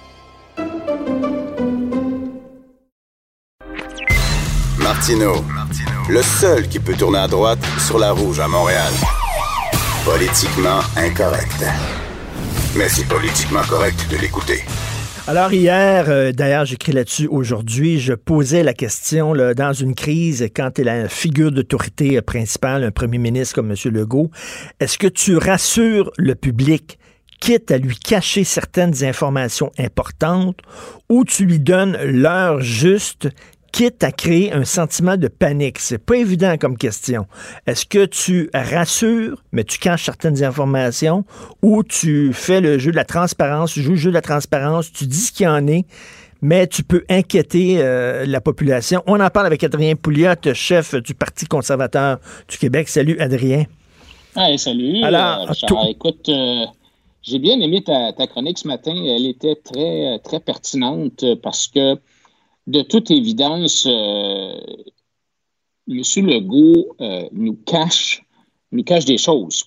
Martino, le seul qui peut tourner à droite sur la rouge à Montréal. Politiquement incorrect. Mais c'est politiquement correct de l'écouter. Alors hier, euh, d'ailleurs, j'écris là-dessus aujourd'hui, je posais la question dans une crise, quand tu es la figure d'autorité principale, un premier ministre comme M. Legault, est-ce que tu rassures le public quitte à lui cacher certaines informations importantes ou tu lui donnes l'heure juste quitte à créer un sentiment de panique? C'est pas évident comme question. Est-ce que tu rassures, mais tu caches certaines informations, ou tu fais le jeu de la transparence, tu joues le jeu de la transparence, tu dis ce qu'il y en est, mais tu peux inquiéter euh, la population? On en parle avec Adrien Pouliot, chef du Parti conservateur du Québec. Salut, Adrien. salut. Alors, euh, écoute, euh, j'ai bien aimé ta, ta, chronique ce matin. Elle était très, très pertinente parce que de toute évidence, euh, M. Legault euh, nous, cache, nous cache des choses.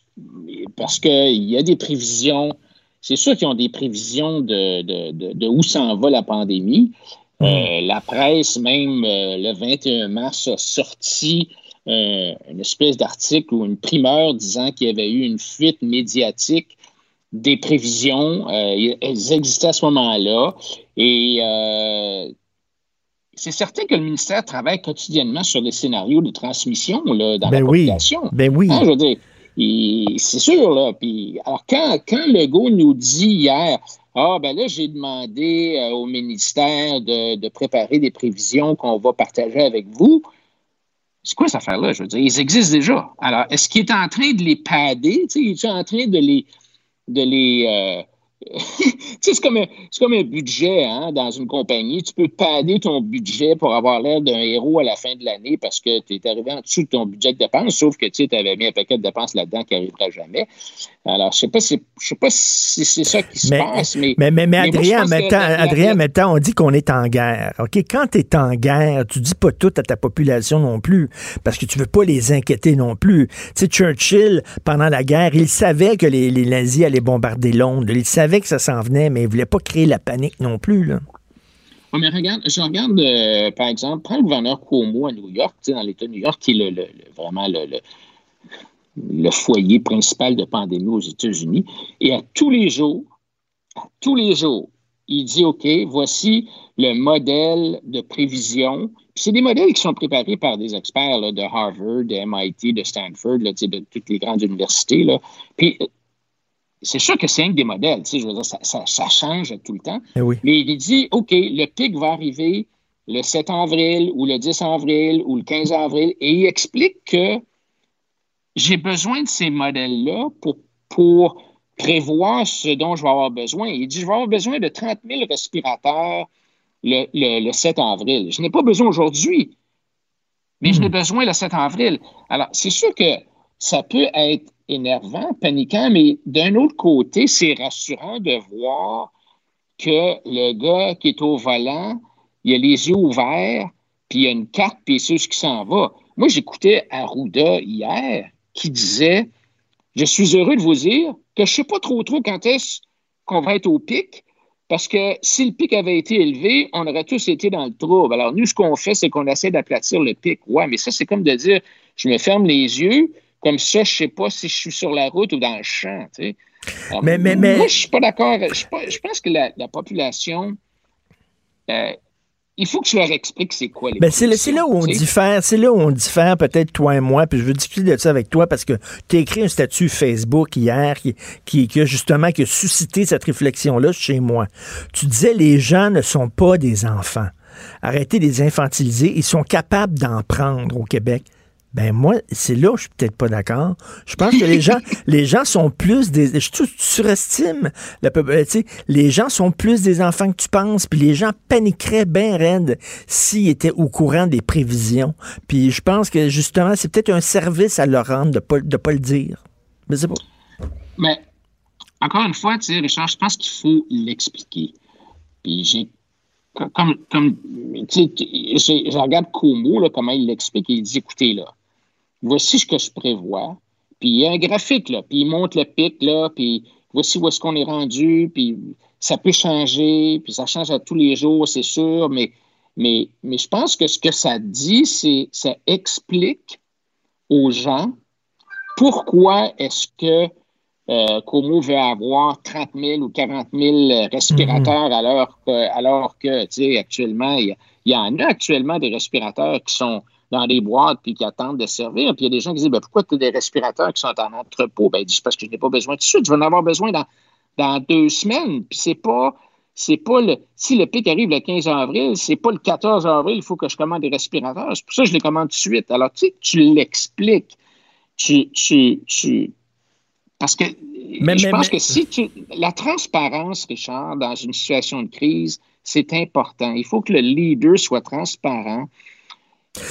Parce qu'il y a des prévisions. C'est sûr qu'ils ont des prévisions de, où s'en va la pandémie. Euh, la presse, même le 21 mars, a sorti une espèce d'article ou une primeur disant qu'il y avait eu une fuite médiatique des prévisions. elles existaient à ce moment-là. Et c'est certain que le ministère travaille quotidiennement sur des scénarios de transmission là, dans ben la oui. population. Ben oui. Hein, je veux dire, c'est sûr, là. Puis, alors, quand, quand Legault nous dit hier, ah, ben là, j'ai demandé euh, au ministère de, de, préparer des prévisions qu'on va partager avec vous. C'est quoi cette affaire-là? Je veux dire, ils existent déjà. Alors, est-ce qu'il est en train de les pader? Tu sais, il est en train de les, de les, euh, c'est comme, un, comme un budget hein, dans une compagnie. Tu peux pader ton budget pour avoir l'air d'un héros à la fin de l'année parce que tu es arrivé en dessous de ton budget de dépenses, sauf que tu avais mis un paquet de dépenses là-dedans qui n'arrivera jamais. Alors, je ne sais, pas si c'est ça qui se passe. Mais, mais, mais, Adrien, Adrien, on dit qu'on est en guerre. OK? Quand tu es en guerre, tu dis pas tout à ta population non plus parce que tu veux pas les inquiéter non plus. Tu sais, Churchill, pendant la guerre, il savait que les, les nazis allaient bombarder Londres. Il savait que ça s'en venait, mais il ne voulait pas créer la panique non plus. Là. mais regarde, je regarde, euh, par exemple, prends le gouverneur Cuomo à New York, dans l'État de New York, qui est le, vraiment le, foyer principal de pandémie aux États-Unis. Et à tous les jours, tous les jours, il dit, OK, voici le modèle de prévision. C'est des modèles qui sont préparés par des experts de Harvard, de MIT, de Stanford, de toutes les grandes universités. Là. Puis c'est sûr que c'est un des modèles, tu sais, je veux dire, ça, change tout le temps. Eh Mais il dit, OK, le pic va arriver le 7 avril ou le 10 avril ou le 15 avril, et il explique que j'ai besoin de ces modèles-là pour, pour prévoir ce dont je vais avoir besoin. Il dit, je vais avoir besoin de 30 000 respirateurs le, le, 7 avril. Je n'ai pas besoin aujourd'hui, mais je n'ai hmm. besoin le 7 avril. Alors, c'est sûr que ça peut être énervant, paniquant, mais d'un autre côté, c'est rassurant de voir que le gars qui est au volant, il a les yeux ouverts, puis il a une carte, puis sait ce qui s'en va. Moi, j'écoutais Arruda hier qui disait Je suis heureux de vous dire que je ne sais pas trop trop quand est-ce qu'on va être au pic, parce que si le pic avait été élevé, on aurait tous été dans le trouble. Alors, nous, ce qu'on fait, c'est qu'on essaie d'aplatir le pic. Ouais, mais ça, c'est comme de dire Je me ferme les yeux, comme ça, je ne sais pas si je suis sur la route ou dans le champ. mais, mais, mais... Moi, je suis pas d'accord. Je, pense que la, population. Euh, il faut que je leur explique c'est quoi les ben c'est là où on diffère, c'est là où on diffère peut-être toi et moi, puis je veux discuter de ça avec toi parce que tu as écrit un statut Facebook hier qui, qui, qui, a justement qui a suscité cette réflexion-là chez moi. Tu disais les gens ne sont pas des enfants. Arrêtez de les infantiliser, ils sont capables d'en prendre au Québec. Ben moi, c'est là où je suis peut-être pas d'accord. Je pense que les gens, les gens sont plus des. Je surestime euh, les gens sont plus des enfants que tu penses, puis les gens paniqueraient bien raide s'ils étaient au courant des prévisions. Puis je pense que justement, c'est peut-être un service à leur rendre de pas de pas le dire. Mais c'est pas. Mais encore une fois, tu sais, Richard, je pense qu'il faut l'expliquer. Puis j'ai comme, comme tu sais, je regarde Como, là, comment il l'explique, il dit, écoutez, là, voici ce que je prévois. Puis il y a un graphique, là, puis il montre le pic, là, puis voici où est-ce qu'on est rendu, puis ça peut changer, puis ça change à tous les jours, c'est sûr, mais, mais, mais je pense que ce que ça dit, c'est ça explique aux gens pourquoi est-ce que euh, Como veut avoir 30 000 ou 40 000 respirateurs mm-hmm. alors que, alors que tu sais, actuellement, il y, en a actuellement des respirateurs qui sont dans des boîtes puis qui attendent de servir. Puis il y a des gens qui disent ben, pourquoi tu as des respirateurs qui sont en entrepôt? Ben, ils disent parce que je n'ai pas besoin de suite. Je vais en avoir besoin dans, dans deux semaines. Puis c'est pas. C'est pas le. Si le pic arrive le 15 avril, c'est pas le 14 avril, il faut que je commande des respirateurs. C'est pour ça que je les commande tout de suite. Alors, tu sais, tu l'expliques. Tu, tu, tu, parce que je pense que si tu. La transparence, Richard, dans une situation de crise, c'est important. Il faut que le leader soit transparent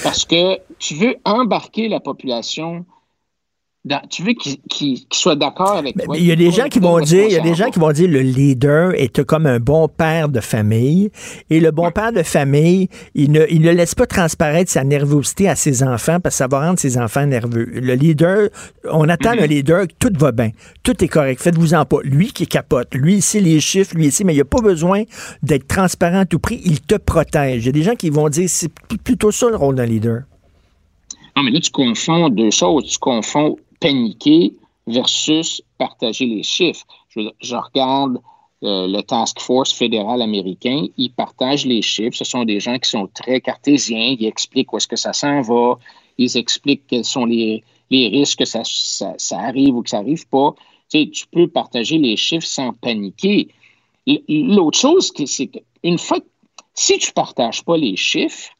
parce que tu veux embarquer la population tu veux qu'il soit d'accord avec toi? Il y a des gens qui vont dire, il y a des gens qui vont dire le leader est comme un bon père de famille et le bon père de famille, il ne, il ne laisse pas transparaître sa nervosité à ses enfants parce que ça va rendre ses enfants nerveux. Le leader, on attend le mm-hmm. leader, tout va bien, tout est correct, faites-vous en pas. Lui qui capote, lui ici les chiffres, lui ici, mais il n'y a pas besoin d'être transparent à tout prix, il te protège. Il y a des gens qui vont dire c'est plutôt ça le rôle d'un leader. Non, mais là, tu confonds deux choses. Tu confonds paniquer versus partager les chiffres. Je, regarde euh, le Task Force fédéral américain, ils partagent les chiffres. Ce sont des gens qui sont très cartésiens, ils expliquent où est-ce que ça s'en va, ils expliquent quels sont les, risques que ça, ça, arrive ou que ça n'arrive pas. Tu, sais, tu peux partager les chiffres sans paniquer. L'autre chose, c'est qu'une fois, si tu ne partages pas les chiffres,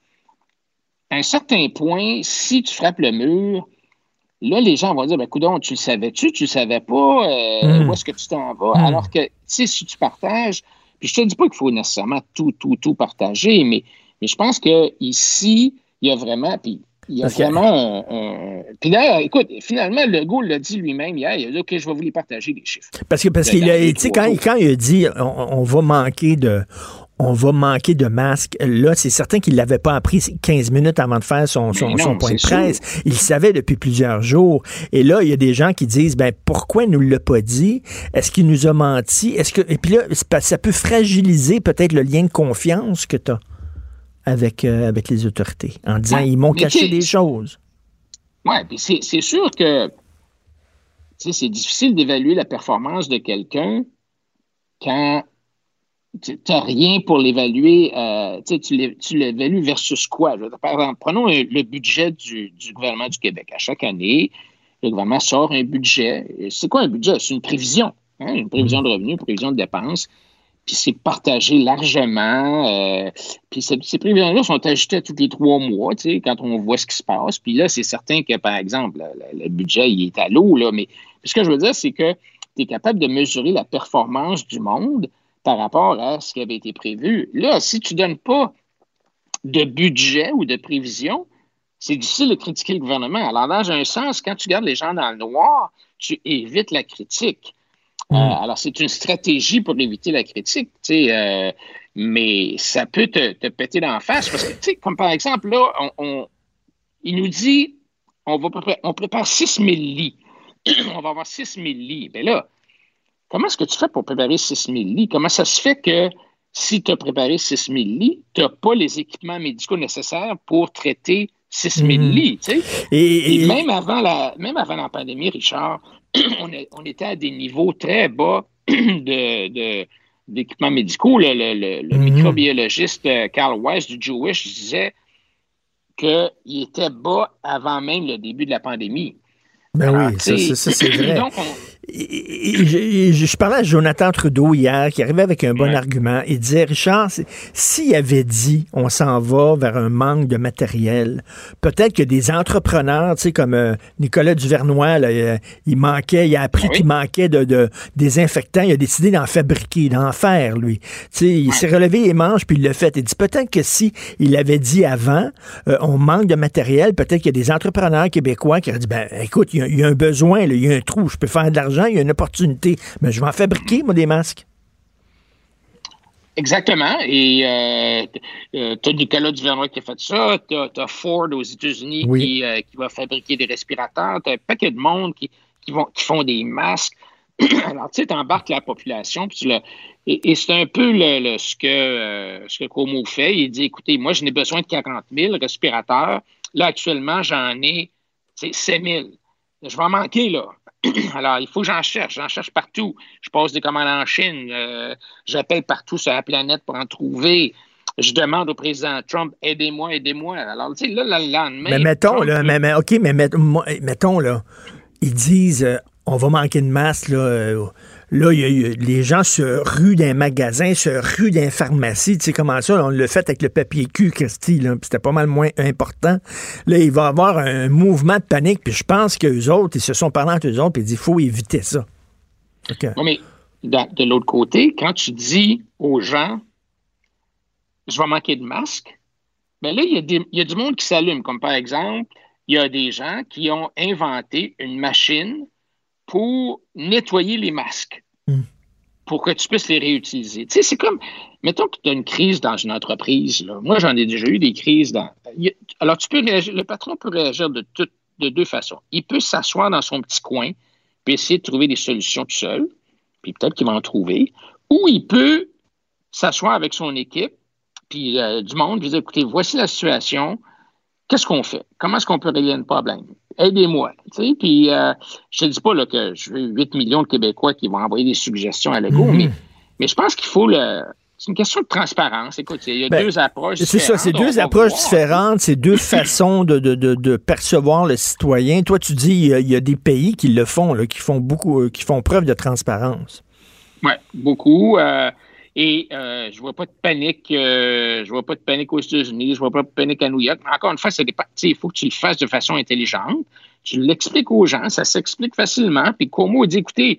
à un certain point, si tu frappes le mur, là, les gens vont dire, ben, coudon, tu le savais-tu, tu le savais pas, euh, hmm. où est-ce que tu t'en vas? Hmm. Alors que, tu sais, si tu partages, puis je te dis pas qu'il faut nécessairement tout, tout, tout partager, mais, mais je pense qu'ici, il y a vraiment, puis il y a vraiment un, Puis d'ailleurs, écoute, finalement, le Legault l'a dit lui-même hier, il a dit, OK, je vais vous les partager, les chiffres. Parce que, parce qu'il a, tu quand, quand il a dit, on va manquer de, on va manquer de masques. Là, c'est certain qu'il ne l'avait pas appris 15 minutes avant de faire son, son, point de presse. Il le savait depuis plusieurs jours. Et là, il y a des gens qui disent, ben, pourquoi il ne nous l'a pas dit? Est-ce qu'il nous a menti? Est-ce que, et puis là, ça peut fragiliser peut-être le lien de confiance que tu as avec, euh, avec les autorités en disant, ils m'ont caché des choses. Oui, puis c'est sûr que c'est difficile d'évaluer la performance de quelqu'un quand tu n'as rien pour l'évaluer. Euh, tu l'évalues versus quoi? Par exemple, prenons le budget du, gouvernement du Québec. À chaque année, le gouvernement sort un budget. C'est quoi un budget? C'est une prévision. Hein? Une prévision de revenus, une prévision de dépenses. Puis c'est partagé largement. Euh, puis ces, prévisions-là sont ajustées tous les trois mois, quand on voit ce qui se passe. Puis là, c'est certain que, par exemple, le, budget, il est à l'eau, là. Mais ce que je veux dire, c'est que tu es capable de mesurer la performance du monde par rapport à ce qui avait été prévu. Là, si tu ne donnes pas de budget ou de prévision, c'est difficile de critiquer le gouvernement. Alors, dans un sens, quand tu gardes les gens dans le noir, tu évites la critique. Euh, mm. alors, c'est une stratégie pour éviter la critique, euh, mais ça peut te, te péter d'en face parce que, tu sais, comme par exemple, là, on, il nous dit on, va on prépare 6 000 lits. on va avoir 6 000 lits. Bien là, Comment est-ce que tu fais pour préparer 6 000 lits? Comment ça se fait que si tu as préparé 6 000 lits, tu n'as pas les équipements médicaux nécessaires pour traiter 6 000 mhm. lits? Et, même, avant la, même avant la pandémie, Richard, on, était à des niveaux très bas de, d'équipements médicaux. Le, mhm. microbiologiste euh, Carl Weiss du Jewish disait qu'il était bas avant même le début de la pandémie. Ben oui, ça, c'est vrai. Donc, je, parlais à Jonathan Trudeau hier, qui arrivait avec un bon argument. Il disait, Richard, s'il avait dit on s'en va vers un manque de matériel, peut-être que des entrepreneurs, tu sais, comme euh, Nicolas Duvernois, il, manquait, il a appris qu'il manquait de, désinfectants, il a décidé d'en fabriquer, d'en faire, lui. Tu sais, il s'est relevé les manches, puis il l'a fait. Il dit peut-être que si il avait dit avant, euh, on manque de matériel, peut-être qu'il y a des entrepreneurs québécois qui auraient dit, ben écoute, il y, a, un besoin, il y a un trou, je peux faire de l'argent il y a une opportunité. Mais je vais en fabriquer, moi, des masques. Exactement. Et euh, euh tu as Nicolas Duvernois qui a fait ça. Tu as, Ford aux États-Unis euh, qui, va fabriquer des respirateurs. Tu as un paquet de monde qui, vont, qui font des masques. Alors, tu sais, tu embarques la population. Puis et, c'est un peu le, ce, que, euh, ce que Como fait. Il dit écoutez, moi, je n'ai besoin de 40 000 respirateurs. Là, actuellement, j'en ai 7 000. Je vais en manquer, là. Alors, il faut que j'en cherche. J'en cherche partout. Je passe des commandes en Chine. Euh, j'appelle partout sur la planète pour en trouver. Je demande au président Trump, aidez-moi, aidez-moi. Alors, tu sais, là, le lendemain. Mais mettons, là, mais, OK, mais mettons, là, ils disent, euh, on va manquer de masse, là. Euh, Là, les gens se ruent d'un magasin, se ruent d'un pharmacie. Tu sais comment ça? on l'a fait avec le papier cul, Christy. C'était pas mal moins important. Là, il va y avoir un mouvement de panique. Puis je pense qu'eux autres, ils se sont parlé entre eux autres. Puis ils disent, faut éviter ça. mais de, l'autre côté, quand tu dis aux gens, je vais manquer de masques, bien là, il y a du monde qui s'allume. Comme par exemple, il y a des gens qui ont inventé une machine pour nettoyer les masques, hmm. pour que tu puisses les réutiliser. Tu sais, c'est comme, mettons que tu as une crise dans une entreprise. Moi, j'en ai déjà eu des crises dans. Alors, tu peux réagir, le patron peut réagir de, de deux façons. Il peut s'asseoir dans son petit coin, puis essayer de trouver des solutions tout seul, puis peut-être qu'il va en trouver, ou il peut s'asseoir avec son équipe, puis euh, du monde, puis dire, écoutez, voici la situation, qu'est-ce qu'on fait? Comment est-ce qu'on peut régler le problème? Aidez-moi. Puis, euh, je ne te dis pas là, que je veux 8 millions de Québécois qui vont envoyer des suggestions à l'ego, mm-hmm. mais, mais je pense qu'il faut le. c'est une question de transparence. Écoute, il y a ben, deux approches différentes. C'est ça, c'est deux approches différentes, c'est deux façons de, de, de, percevoir le citoyen. Toi, tu dis il y, a, des pays qui le font, là, qui font beaucoup, qui font preuve de transparence. Oui, beaucoup. Euh, et euh, je vois pas de panique. Euh, je vois pas de panique aux États-Unis. Je vois pas de panique à New York. Mais encore une fois, c'est il faut que tu le fasses de façon intelligente. Tu l'expliques aux gens. Ça s'explique facilement. Puis Como dit, écoutez,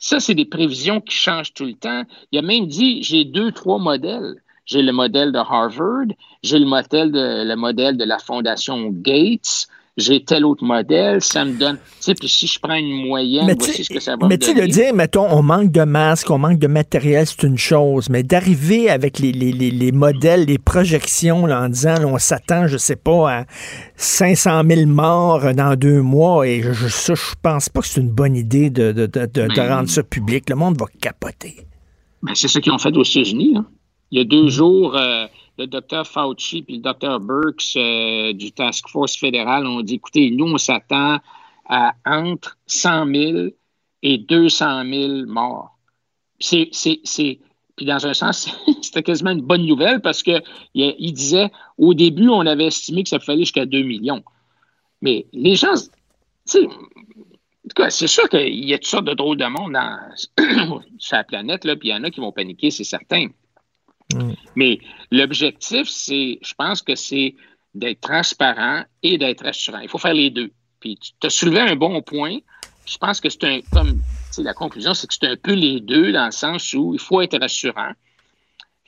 ça, c'est des prévisions qui changent tout le temps. Il a même dit, j'ai deux, trois modèles. J'ai le modèle de Harvard, j'ai le modèle de, le modèle de la Fondation Gates, j'ai tel autre modèle, ça me donne. Tu sais, puis si je prends une moyenne, mais voici ce que ça va Mais tu sais, de dire, mettons, on manque de masques, on manque de matériel, c'est une chose, mais d'arriver avec les, les, les, modèles, les projections, là, en disant, on s'attend, je sais pas, à 500 000 morts dans deux mois, et je, ça, je pense pas que c'est une bonne idée de, de, de, de rendre ça public. Le monde va capoter. Ben, c'est ce qu'ils ont fait aux États-Unis. Il y a deux mm. jours. Euh, le docteur Fauci puis le docteur Burks euh, du Task Force fédéral ont dit, écoutez, nous, on s'attend à entre 100 000 et 200 000 morts. C'est, puis dans un sens, c'était quasiment une bonne nouvelle parce qu'il il disait, au début, on avait estimé que ça fallait jusqu'à 2 millions. Mais les gens, en tout cas, c'est sûr qu'il y a toutes sortes de drôles de monde dans, sur la planète, là, puis il y en a qui vont paniquer, c'est certain. Mm. Mais l'objectif, c'est, je pense que c'est d'être transparent et d'être rassurant. Il faut faire les deux. Puis tu as soulevé un bon point. Je pense que c'est un, comme la conclusion, c'est que c'est un peu les deux dans le sens où il faut être rassurant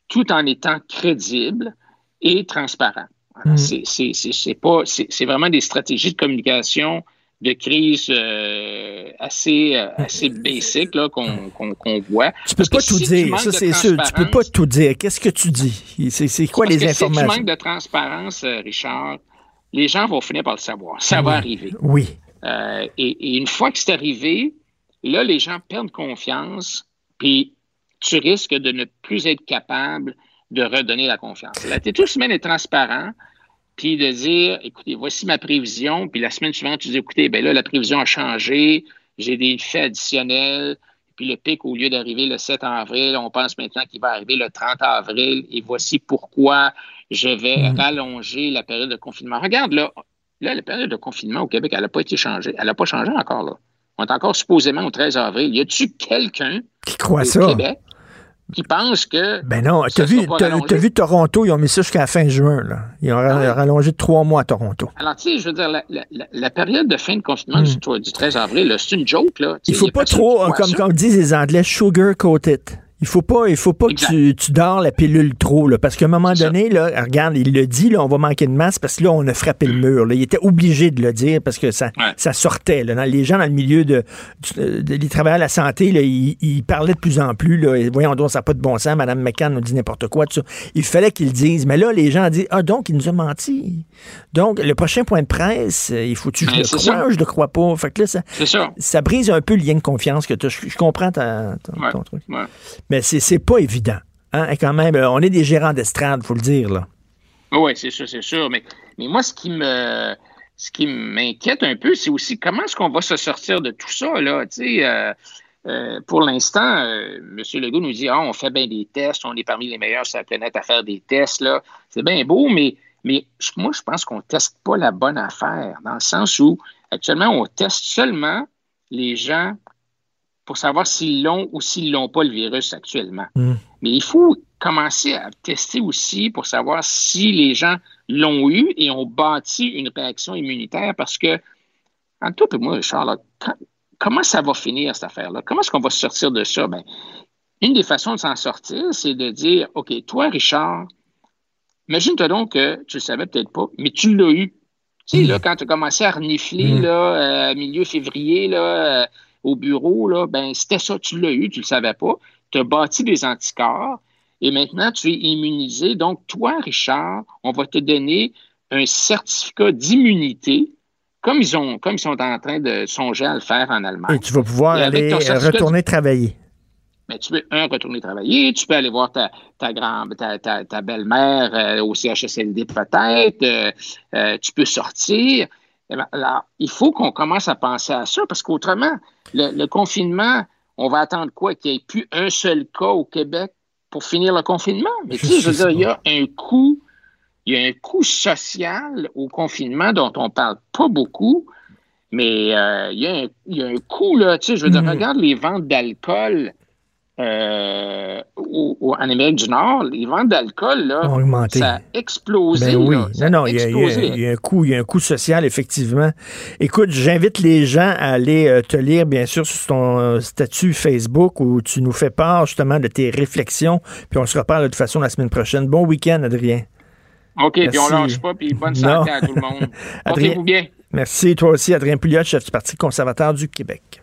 tout en étant crédible et transparent. Mm. C'est pas, c'est vraiment des stratégies de communication de crise euh, assez, euh, assez basic qu'on voit. Tu peux pas tout dire, ça c'est sûr. Tu peux pas tout dire. Qu'est-ce que tu dis? C'est quoi les informations? Si tu manques de transparence, euh, Richard, les gens vont finir par le savoir. Ça va arriver. Oui. et, une fois que c'est arrivé, là, les gens perdent confiance, puis tu risques de ne plus être capable de redonner la confiance. Là, tu es tout semaine transparent puis de dire, écoutez, voici ma prévision, puis la semaine suivante, tu dis, écoutez, ben là, la prévision a changé, j'ai des faits additionnels, puis le pic, au lieu d'arriver le 7 avril, on pense maintenant qu'il va arriver le 30 avril, et voici pourquoi je vais mm. rallonger la période de confinement. Regarde, là, là, la période de confinement au Québec, elle n'a pas été changée. Elle n'a pas changé encore, là. On est encore supposément au 13 avril. Y a-tu quelqu'un qui croit ça? Québec qui pensent que. Ben non, tu as, vu, Toronto, ils ont mis ça jusqu'à la fin juin. Là. Ils ont ah rallongé de trois mois à Toronto. Alors, tu sais, je veux dire, la, période de fin de confinement hmm. du, 13 avril, c'est une joke. Là. Il faut pas trop, comme, comme disent les Anglais, sugar coated. Il faut pas, il faut pas que tu, tu, dors la pilule trop, là, parce qu'à un moment donné, là, regarde, il le dit, là, on va manquer de masse parce que là, on a frappé le mur. Là. Il était obligé de le dire parce que ça, ça sortait. Là. les gens dans le milieu de, des travailleurs de la santé, là, ils, parlaient de plus en plus. Là, voyons donc, ça n'a pas de bon sens. Madame McCann nous dit n'importe quoi. Tout ça. Il fallait qu'ils le disent. Mais là, les gens disent Ah, donc, il nous a menti. Donc, le prochain point de presse, euh, il faut-tu que je le croie? je le crois pas. Fait que là, ça, ça. brise un peu le lien de confiance que tu je, je, comprends ton, ton truc. Mais c'est pas évident. Hein? Quand même, euh, on est des gérants d'estrade, faut le dire. là. Oui, c'est sûr, c'est sûr. Mais, mais moi, ce qui me ce qui m'inquiète un peu, c'est aussi comment est-ce qu'on va se sortir de tout ça, là. Euh, euh, pour l'instant, M. Legault nous dit ah, on fait bien des tests, on est parmi les meilleurs sur la planète à faire des tests. là. C'est bien beau, mais, mais moi, je pense qu'on ne teste pas la bonne affaire, dans le sens où actuellement, on teste seulement les gens pour savoir s'ils l'ont ou s'ils l'ont pas le virus actuellement. Hmm. Mais il faut commencer à tester aussi pour savoir si les gens l'ont eu et ont bâti une réaction immunitaire parce que, en tout et moi, Richard, comment ça va finir cette affaire-là? Comment est-ce qu'on va sortir de ça? Ben, une des façons de s'en sortir, c'est de dire, OK, toi, Richard, imagine-toi donc que tu le savais peut-être pas, mais tu l'as eu. Tu sais, là, hmm. quand tu as commencé à renifler, hmm. là, euh, milieu février, là, euh, au bureau, là, ben, c'était ça, tu l'as eu, tu ne le savais pas. Tu as bâti des anticorps et maintenant tu es immunisé. Donc, toi, Richard, on va te donner un certificat d'immunité comme ils, ont, comme ils sont en train de songer à le faire en Allemagne. Et tu vas pouvoir aller retourner travailler. Mais tu peux, un, retourner travailler, tu peux aller voir ta, ta, grand, ta, ta, belle-mère euh, au CHSLD peut-être, euh, euh, tu peux sortir. Eh ben, alors, il faut qu'on commence à penser à ça parce qu'autrement, le, confinement, on va attendre quoi? Qu'il n'y ait plus un seul cas au Québec pour finir le confinement? Mais tu sais, je veux dire, il y a un coût, il y a un coût social au confinement dont on parle pas beaucoup, mais euh, il, y a un, il, y a un, coût, là, tu sais, je veux dire, mm. regarde les ventes d'alcool euh, au, en Amérique du Nord, les ventes d'alcool, là, ça a explosé. Ben oui, non, non, il y, a, il, y a, un coût, il y a un coût social, effectivement. Écoute, j'invite les gens à aller euh, te lire, bien sûr, sur ton euh, statut Facebook où tu nous fais part, justement, de tes réflexions, puis on se reparle de toute façon la semaine prochaine. Bon week-end, Adrien. OK, puis on lâche pas, puis bonne santé à tout le monde. Portez-vous bien. Merci, toi aussi, Adrien Pouliot, chef du Parti conservateur du Québec.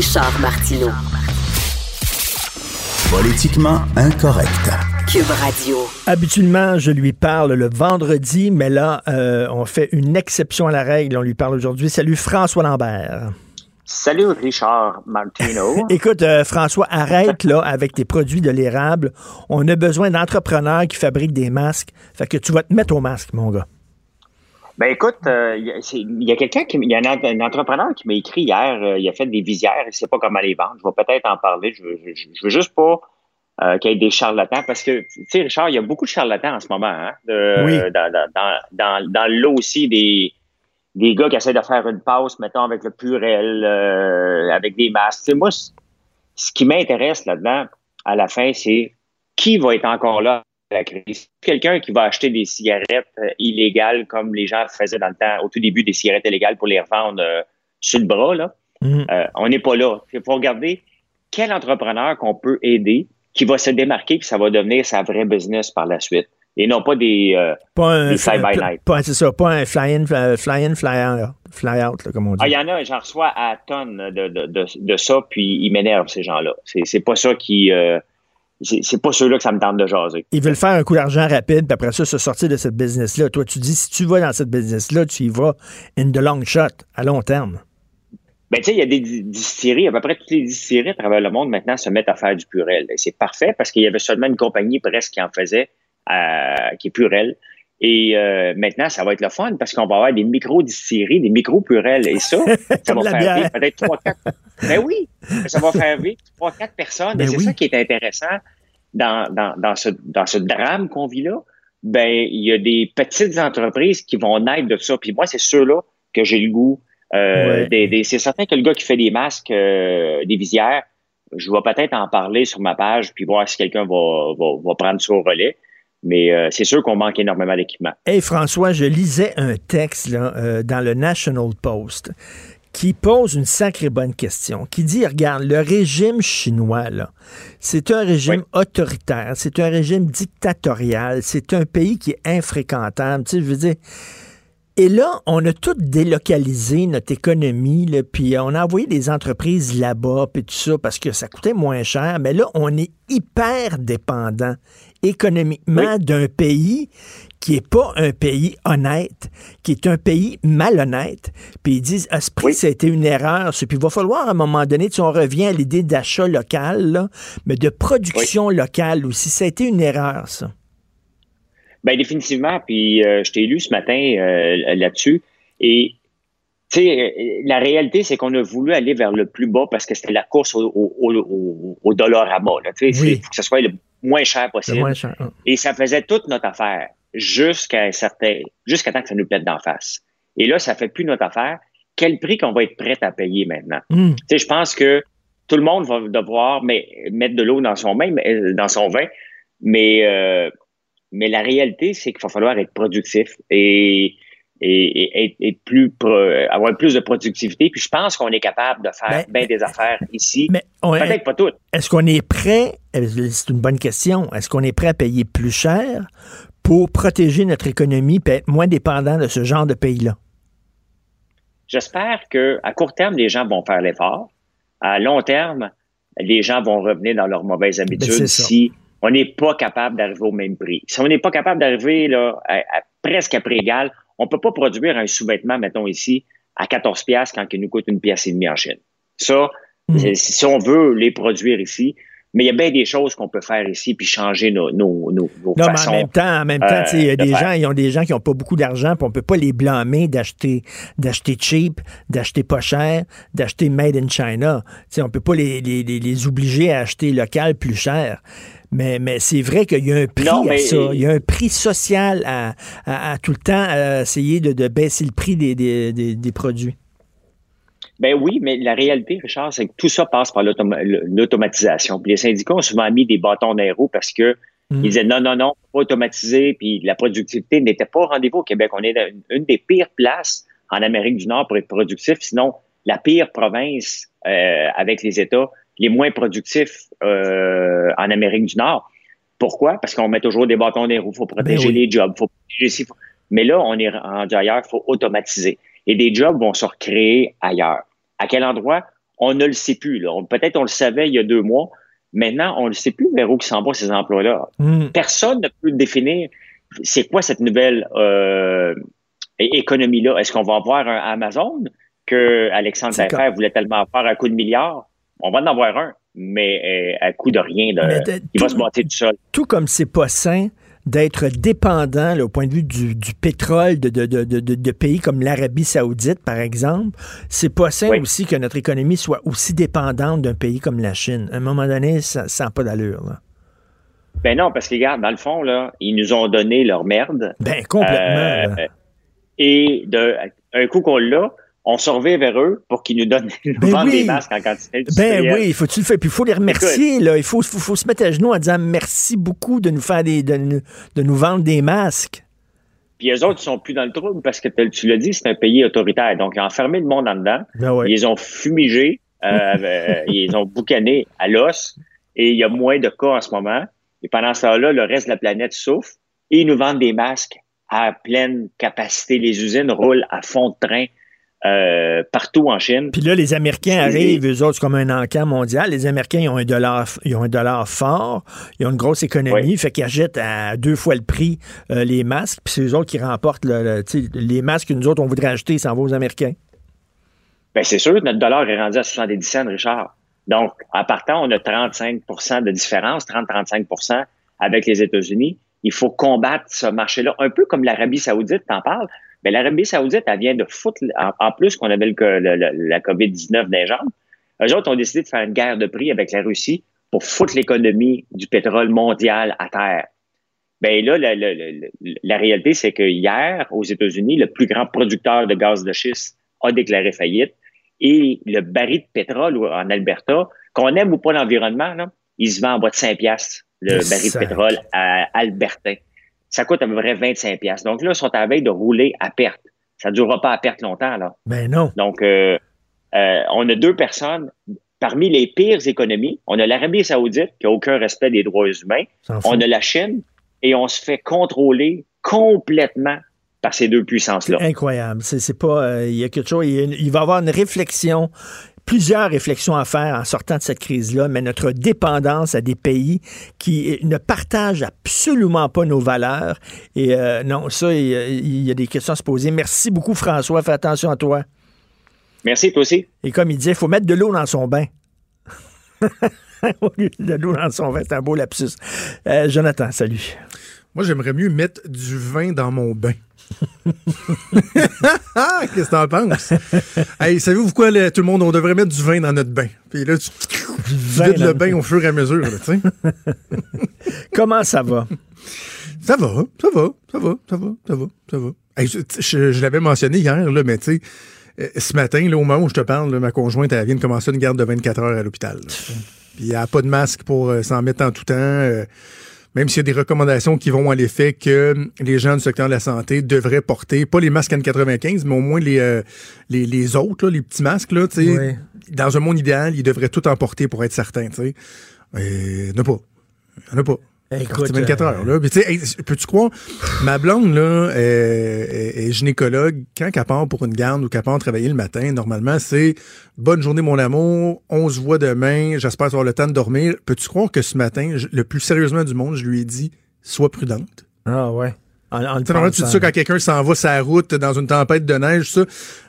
Richard Martineau. Politiquement incorrect. Cube Radio. Habituellement, je lui parle le vendredi, mais là, euh, on fait une exception à la règle. On lui parle aujourd'hui. Salut François Lambert. Salut Richard Martineau. Écoute, euh, François, arrête là avec tes produits de l'érable. On a besoin d'entrepreneurs qui fabriquent des masques. Fait que tu vas te mettre au masque, mon gars. Ben écoute, euh, il y a, quelqu'un qui, il y a un, entrepreneur qui m'a écrit hier, euh, il a fait des visières, il ne sait pas comment les vendre. Je vais peut-être en parler. Je veux, veux juste pas euh, qu'il y ait des charlatans parce que, tu sais, Richard, il y a beaucoup de charlatans en ce moment. Hein, dans, dans, l'eau aussi, des, des gars qui essaient de faire une passe, mettons, avec le purel, avec des masques. sais, moi, ce qui m'intéresse là-dedans, à la fin, c'est qui va être encore là la crise. Quelqu'un qui va acheter des cigarettes euh, illégales comme les gens faisaient dans le temps, au tout début, des cigarettes illégales pour les revendre euh, sur le bras, là. Mhm. Euh, on n'est pas là. Il faut regarder quel entrepreneur qu'on peut aider qui va se démarquer puis ça va devenir sa vraie business par la suite. Et non pas des, pas fly-by-night. C'est ça, pas un fly-in, fly-in, fly-out, comme on dit. Ah, il y en a, j'en reçois à tonnes de, de, de, de ça, puis ils m'énervent, ces gens-là. C'est pas ça qui c'est pas ceux-là que ça me tente de jaser. Ils veulent faire un coup d'argent rapide, puis après ça, se sortir de cette business-là. Toi, tu dis, si tu vas dans cette business-là, tu y vas in the long shot, à long terme. Ben, tu sais, il y a des distilleries, à peu près toutes les distilleries à travers le monde maintenant se mettent à faire du purel. C'est parfait parce qu'il y avait seulement une compagnie presque qui en faisait, euh, qui est purel. Et euh, maintenant, ça va être le fun parce qu'on va avoir des micro-distilleries, des micro-purels. Et ça, ça va faire vivre peut-être trois, quatre. ben oui, ça va faire vivre trois, quatre personnes. Ben et c'est ça qui est intéressant dans, dans, dans, ce, dans ce drame qu'on vit là. Ben, il y a des petites entreprises qui vont naître de ça. Puis moi, c'est ceux-là que j'ai le goût. Euh, des, c'est certain que le gars qui fait des masques, euh, des visières, je vais peut-être en parler sur ma page puis voir si quelqu'un va, va, va prendre ça au relais. Mais euh, c'est sûr qu'on manque énormément d'équipement. Hey François, je lisais un texte là, euh, dans le National Post qui pose une sacrée bonne question, qui dit, regarde, le régime chinois, là, c'est un régime autoritaire, c'est un régime dictatorial, c'est un pays qui est infréquentable. Tu sais, je veux dire, et là, on a tout délocalisé notre économie, là, puis on a envoyé des entreprises là-bas, puis tout ça, parce que ça coûtait moins cher. Mais là, on est hyper dépendant économiquement d'un pays qui n'est pas un pays honnête, qui est un pays malhonnête. Puis ils disent, à ce prix, ça a été une erreur. Puis il va falloir à un moment donné, si on revient à l'idée d'achat local, mais de production locale aussi, ça a été une erreur, ça. Ben définitivement. Puis euh, je t'ai lu ce matin euh, là-dessus. Et sais, la réalité, c'est qu'on a voulu aller vers le plus bas parce que c'était la course au, au, au, dollar à bas. Il faut que ce soit le moins cher possible. Hein. Et ça faisait toute notre affaire jusqu'à un certain, jusqu'à temps que ça nous pète d'en face. Et là, ça fait plus notre affaire. Quel prix qu'on va être prêt à payer maintenant? Hmm. Tu sais, je pense que tout le monde va devoir mais, mettre de l'eau dans son vin, dans son vin, mais, euh, mais la réalité, c'est qu'il va falloir être productif et, et, et, plus avoir plus de productivité. Puis je pense qu'on est capable de faire ben, bien des affaires ici. Mais Peut-être pas toutes. Est-ce qu'on est prêt? C'est une bonne question. Est-ce qu'on est prêt à payer plus cher pour protéger notre économie et être moins dépendant de ce genre de pays-là? j'espère que à court terme, les gens vont faire l'effort. À long terme, les gens vont revenir dans leurs mauvaises Ben, habitudes si on n'est pas capable d'arriver au même prix. Si on n'est pas capable d'arriver là, à, à presque à prix égal, on peut pas produire un sous-vêtement, mettons ici, à 14 pièces quand il nous coûte une pièce et demie en Chine. Ça, c'est- si on veut les produire ici, mais il y a bien des choses qu'on peut faire ici puis changer nos, nos, nos, nos Non, mais en même temps, en même temps, sais, il y a euh, de des faire. gens, ils ont des gens qui n'ont pas beaucoup d'argent, puis on peut pas les blâmer d'acheter, d'acheter cheap, d'acheter pas cher, d'acheter made in China. Sais, on peut pas les, les, les, les obliger à acheter local plus cher. Mais, mais c'est vrai qu'il y a un prix Non, à ça. Il y a un prix social à, à- à tout le temps à essayer de, de baisser le prix des, des, des, des produits. Ben oui, mais la réalité, Richard, c'est que tout ça passe par l'automa- l'automatisation. Puis les syndicats ont souvent mis des bâtons dans les roues parce que Mm. ils disaient non, non, non, pas automatiser, puis la productivité n'était pas au rendez-vous au Québec. On est une, une des pires places en Amérique du Nord pour être productif, sinon la pire province euh, avec les États les moins productifs euh, en Amérique du Nord. Pourquoi? Parce qu'on met toujours des bâtons dans les roues. Il faut protéger Ben oui. les jobs. Faut protéger Mais là, on est rendu ailleurs. Il faut automatiser. Et des jobs vont se recréer ailleurs. À quel endroit? On ne le sait plus. Peut-être on le savait il y a deux mois. Maintenant, on ne le sait plus vers où s'en vont ces emplois-là. Mm. Personne ne peut définir c'est quoi cette nouvelle euh, économie-là. Est-ce qu'on va avoir un Amazon que Alexandre Taillefer voulait tellement faire à coup de milliards? On va en avoir un, mais euh, à coup de rien. de- il va se bâtir tout seul. tout comme c'est pas sain d'être dépendant là, au point de vue du, du pétrole de, de, de, de, de pays comme l'Arabie saoudite, par exemple, c'est pas sain aussi que notre économie soit aussi dépendante d'un pays comme la Chine. À un moment donné, ça n'a pas d'allure. là. Ben non, parce que regarde, dans le fond, là, ils nous ont donné leur merde. Ben, complètement, là. et de, un coup qu'on l'a, on surveille vers eux pour qu'ils nous donnent nous Ben oui. des masques en quantité. Ben oui, il faut tu le faire. Puis il faut les remercier. Là. Il faut, faut, faut se mettre à genoux en disant merci beaucoup de nous faire des, de, nous- de nous vendre des masques. Puis eux autres, ils sont plus dans le trouble parce que tu l'as dit, c'est un pays autoritaire. Donc, ils ont enfermé le monde en dedans. Ben ouais. Ils ont fumigés. euh, euh, ils ont boucanés à l'os. Et il y a moins de cas en ce moment. Et pendant ce temps-là, le reste de la planète souffre. Et ils nous vendent des masques à pleine capacité. Les usines roulent à fond de train euh, partout en Chine. Puis là, les Américains arrivent, eux autres, comme un encamp mondial. Les Américains, ils ont un dollar, ils ont un dollar fort, ils ont une grosse économie, fait qu'ils achètent à deux fois le prix euh, les masques, puis c'est eux autres qui remportent le- les masques que nous autres, on voudrait acheter, ça en va aux Américains. Ben, c'est sûr, notre dollar est rendu à 70 cents, Richard. Donc, en partant, on a 35% de différence, 30-35% avec les États-Unis. Il faut combattre ce marché-là, un peu comme l'Arabie saoudite, t'en parles. Mais l'Arabie saoudite, elle vient de foutre, en, en plus qu'on avait le, le- le- la COVID-19 des jambes, eux autres ont décidé de faire une guerre de prix avec la Russie pour foutre l'économie du pétrole mondial à terre. Ben là, la, la- la- la réalité, c'est que hier, aux États-Unis, le plus grand producteur de gaz de schiste a déclaré faillite. Et le baril de pétrole en Alberta, qu'on aime ou pas l'environnement, là, il se vend en bas de 5 piastres, le baril de pétrole à Albertain. Ça coûte à peu près 25 piastres. Donc là, ils sont à la veille de rouler à perte. Ça ne durera pas à perte longtemps, là. Ben non. Donc, euh, euh, on a deux personnes parmi les pires économies. On a l'Arabie saoudite qui a aucun respect des droits humains. On a la Chine et on se fait contrôler complètement par ces deux puissances-là. Incroyable. C'est pas. euh, Il y a quelque chose. Il va y avoir une réflexion, plusieurs réflexions à faire en sortant de cette crise-là, mais notre dépendance à des pays qui ne partagent absolument pas nos valeurs. Et euh, non, ça, il y, a, il y a des questions à se poser. Merci beaucoup, François. Fais attention à toi. Merci, toi aussi. Et comme il dit, il faut mettre de l'eau dans son bain. Au lieu de l'eau dans son vin, c'est un beau lapsus. Euh, Jonathan, salut. Moi, j'aimerais mieux mettre du vin dans mon bain. Qu'est-ce que t'en penses? hey, savez-vous quoi, là, tout le monde? On devrait mettre du vin dans notre bain? Puis là, tu, vides le bain au fur et à mesure, là. Comment ça va? Ça va, ça va, ça va, ça va, ça va, ça va. Hey, je je- je l'avais mentionné hier, là, mais tu sais, euh, ce matin, là, au moment où je te parle, là, ma conjointe, elle vient de commencer une garde de 24 heures à l'hôpital. Puis elle n'a pas de masque pour euh, s'en mettre en tout temps. euh, même s'il y a des recommandations qui vont à l'effet que les gens du secteur de la santé devraient porter, pas les masques N95, mais au moins les, euh, les, les autres, là, les petits masques, là, tu sais. Ouais. Dans un monde idéal, ils devraient tout en porter pour être certains, tu sais. Mais il n'y en a pas. Il n'y en a pas. Écoute, 24 heures. Là. peux-tu croire, ma blonde là, est, gynécologue. Quand elle part pour une garde ou qu'elle part travailler le matin, normalement, c'est bonne journée, mon amour. On se voit demain. J'espère avoir le temps de dormir. Peux-tu croire que ce matin, le plus sérieusement du monde, je lui ai dit, sois prudente. Ah ouais. En, tu dis ça quand quelqu'un s'en va sa route dans une tempête de neige, ça.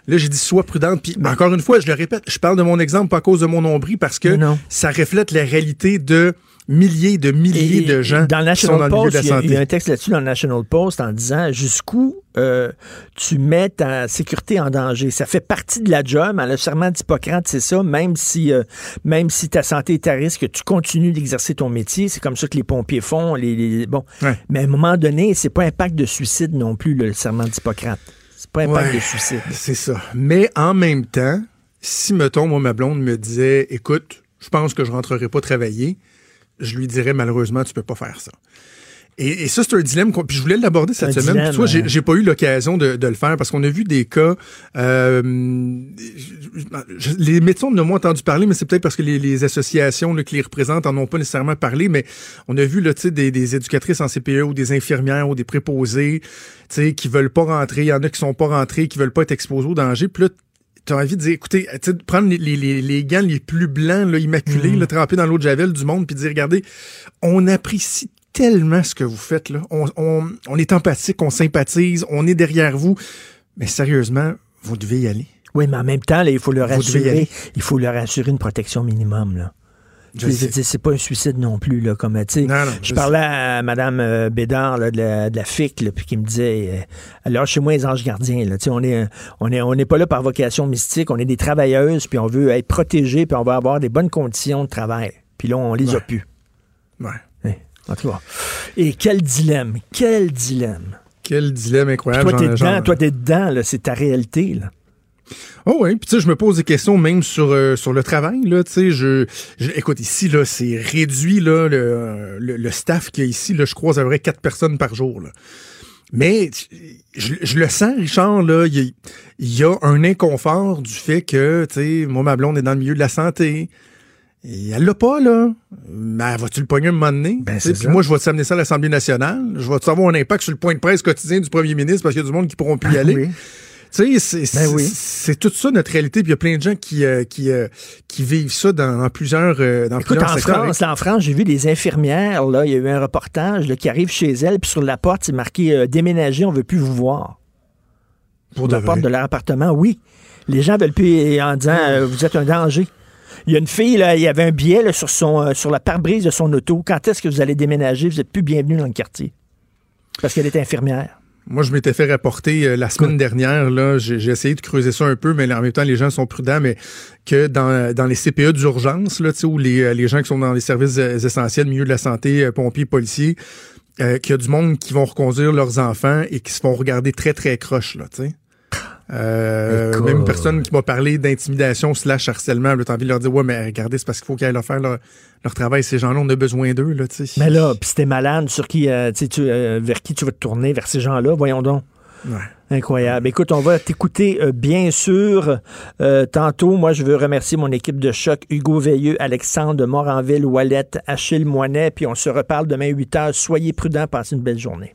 Là, j'ai dit sois prudente. Puis encore une fois, je le répète, je parle de mon exemple pas à cause de mon nombril parce que ça reflète la réalité de milliers de milliers de gens dans le National Post, Il y, a un texte là-dessus dans le National Post en disant jusqu'où euh, tu mets ta sécurité en danger. Ça fait partie de la job. Hein, le serment d'Hippocrate, c'est ça. Même si, euh, même si ta santé est à risque, tu continues d'exercer ton métier. C'est comme ça que les pompiers font. Les, bon. Mais à un moment donné, c'est pas un pacte de suicide non plus, le serment d'Hippocrate. C'est pas un pacte de suicide. C'est ça. Mais en même temps, si, mettons, moi, ma blonde me disait, écoute, je pense que je rentrerai pas travailler, je lui dirais malheureusement, tu peux pas faire ça. Et, ça, c'est un dilemme. Puis je voulais l'aborder cette semaine. toi, j'ai pas eu l'occasion de, le faire parce qu'on a vu des cas. Euh, les médecins ne m'ont entendu parler, mais c'est peut-être parce que les, associations qui les représentent en ont pas nécessairement parlé. Mais on a vu là, des, des éducatrices en CPE ou des infirmières ou des préposés qui veulent pas rentrer. Il y en a qui sont pas rentrés, qui veulent pas être exposés au danger. Puis là, tu as envie de dire, écoutez, prendre les, les, les, gants les plus blancs, là, immaculés, mm. trempés dans l'eau de Javel du monde, puis dire, regardez, on apprécie tellement ce que vous faites. Là. On, on, on est empathique, on sympathise, on est derrière vous. Mais sérieusement, vous devez y aller. Oui, mais en même temps, là, il faut leur assurer, il faut leur assurer une protection minimum. Là. C'est pas un suicide non plus, là, comme, tu je, parlais à Mme euh, Bédard, de, la, de FIC, puis qui me disait, euh, alors chez moi, les anges gardiens, là, on est, on est, on n'est pas là par vocation mystique, on est des travailleuses, puis on veut être protégés, puis on veut avoir des bonnes conditions de travail. Puis là, on les a plus. Ouais. Eh, en tout cas. Et quel dilemme, quel dilemme. Quel dilemme incroyable. toi, t'es dedans, toi, t'es dedans, c'est ta réalité, là. Oh oui, puis tu sais, je me pose des questions même sur euh, sur le travail là. Tu sais, je, écoute ici là, c'est réduit là le, le, staff qu'il y a ici là. Je croise à près quatre personnes par jour. Là. Mais je, le sens, Richard, là, il y, a un inconfort du fait que, tu sais, moi, ma blonde est dans le milieu de la santé. Et elle l'a pas, là. Mais vas-tu le pogner un moment donné? Ben, puis moi, je vais t'amener ça à l'Assemblée nationale? Je vais avoir un impact sur le point de presse quotidien du premier ministre parce qu'il y a du monde qui pourront plus y ah aller? Tu sais, c'est ben oui. tout ça notre réalité. Puis il y a plein de gens qui euh, qui euh, qui vivent ça dans, plusieurs euh, dans Écoute, plusieurs en France, en France, j'ai vu des infirmières. Là, il y a eu un reportage là, qui arrive chez elles, puis sur la porte, c'est marqué déménager, on veut plus vous voir. Pour la porte de leur appartement, oui. Les gens veulent plus en disant vous êtes un danger. Il y a une fille, là, il y avait un billet sur, son, sur la pare-brise de son auto. Quand est-ce que vous allez déménager? Vous n'êtes plus bienvenu dans le quartier. Parce qu'elle est infirmière. Moi, je m'étais fait rapporter euh, la semaine dernière, là, j'ai essayé de creuser ça un peu, mais en même temps, les gens sont prudents, mais que dans, dans les CPE d'urgence, là, où les, euh, les gens qui sont dans les services euh, essentiels, milieu de la santé, pompiers, policiers, qu'il y a du monde qui vont reconduire leurs enfants et qui se font regarder très, très croche, là, tu sais. Euh, même personne qui m'a parlé d'intimidation slash harcèlement, j'ai envie de leur dire Ouais, mais regardez, c'est parce qu'il faut qu'ils aillent faire leur, travail. Ces gens-là, on a besoin d'eux. Là, mais là, puis si t'es malade, sur qui, euh, tu, euh, vers qui tu vas te tourner Vers ces gens-là, voyons donc. Incroyable. Écoute, on va t'écouter bien sûr. tantôt, moi, je veux remercier mon équipe de choc, Hugo Veilleux, Alexandre Moranville, Wallet, Achille Moinet, puis on se reparle demain 8 h. Soyez prudents, passez une belle journée.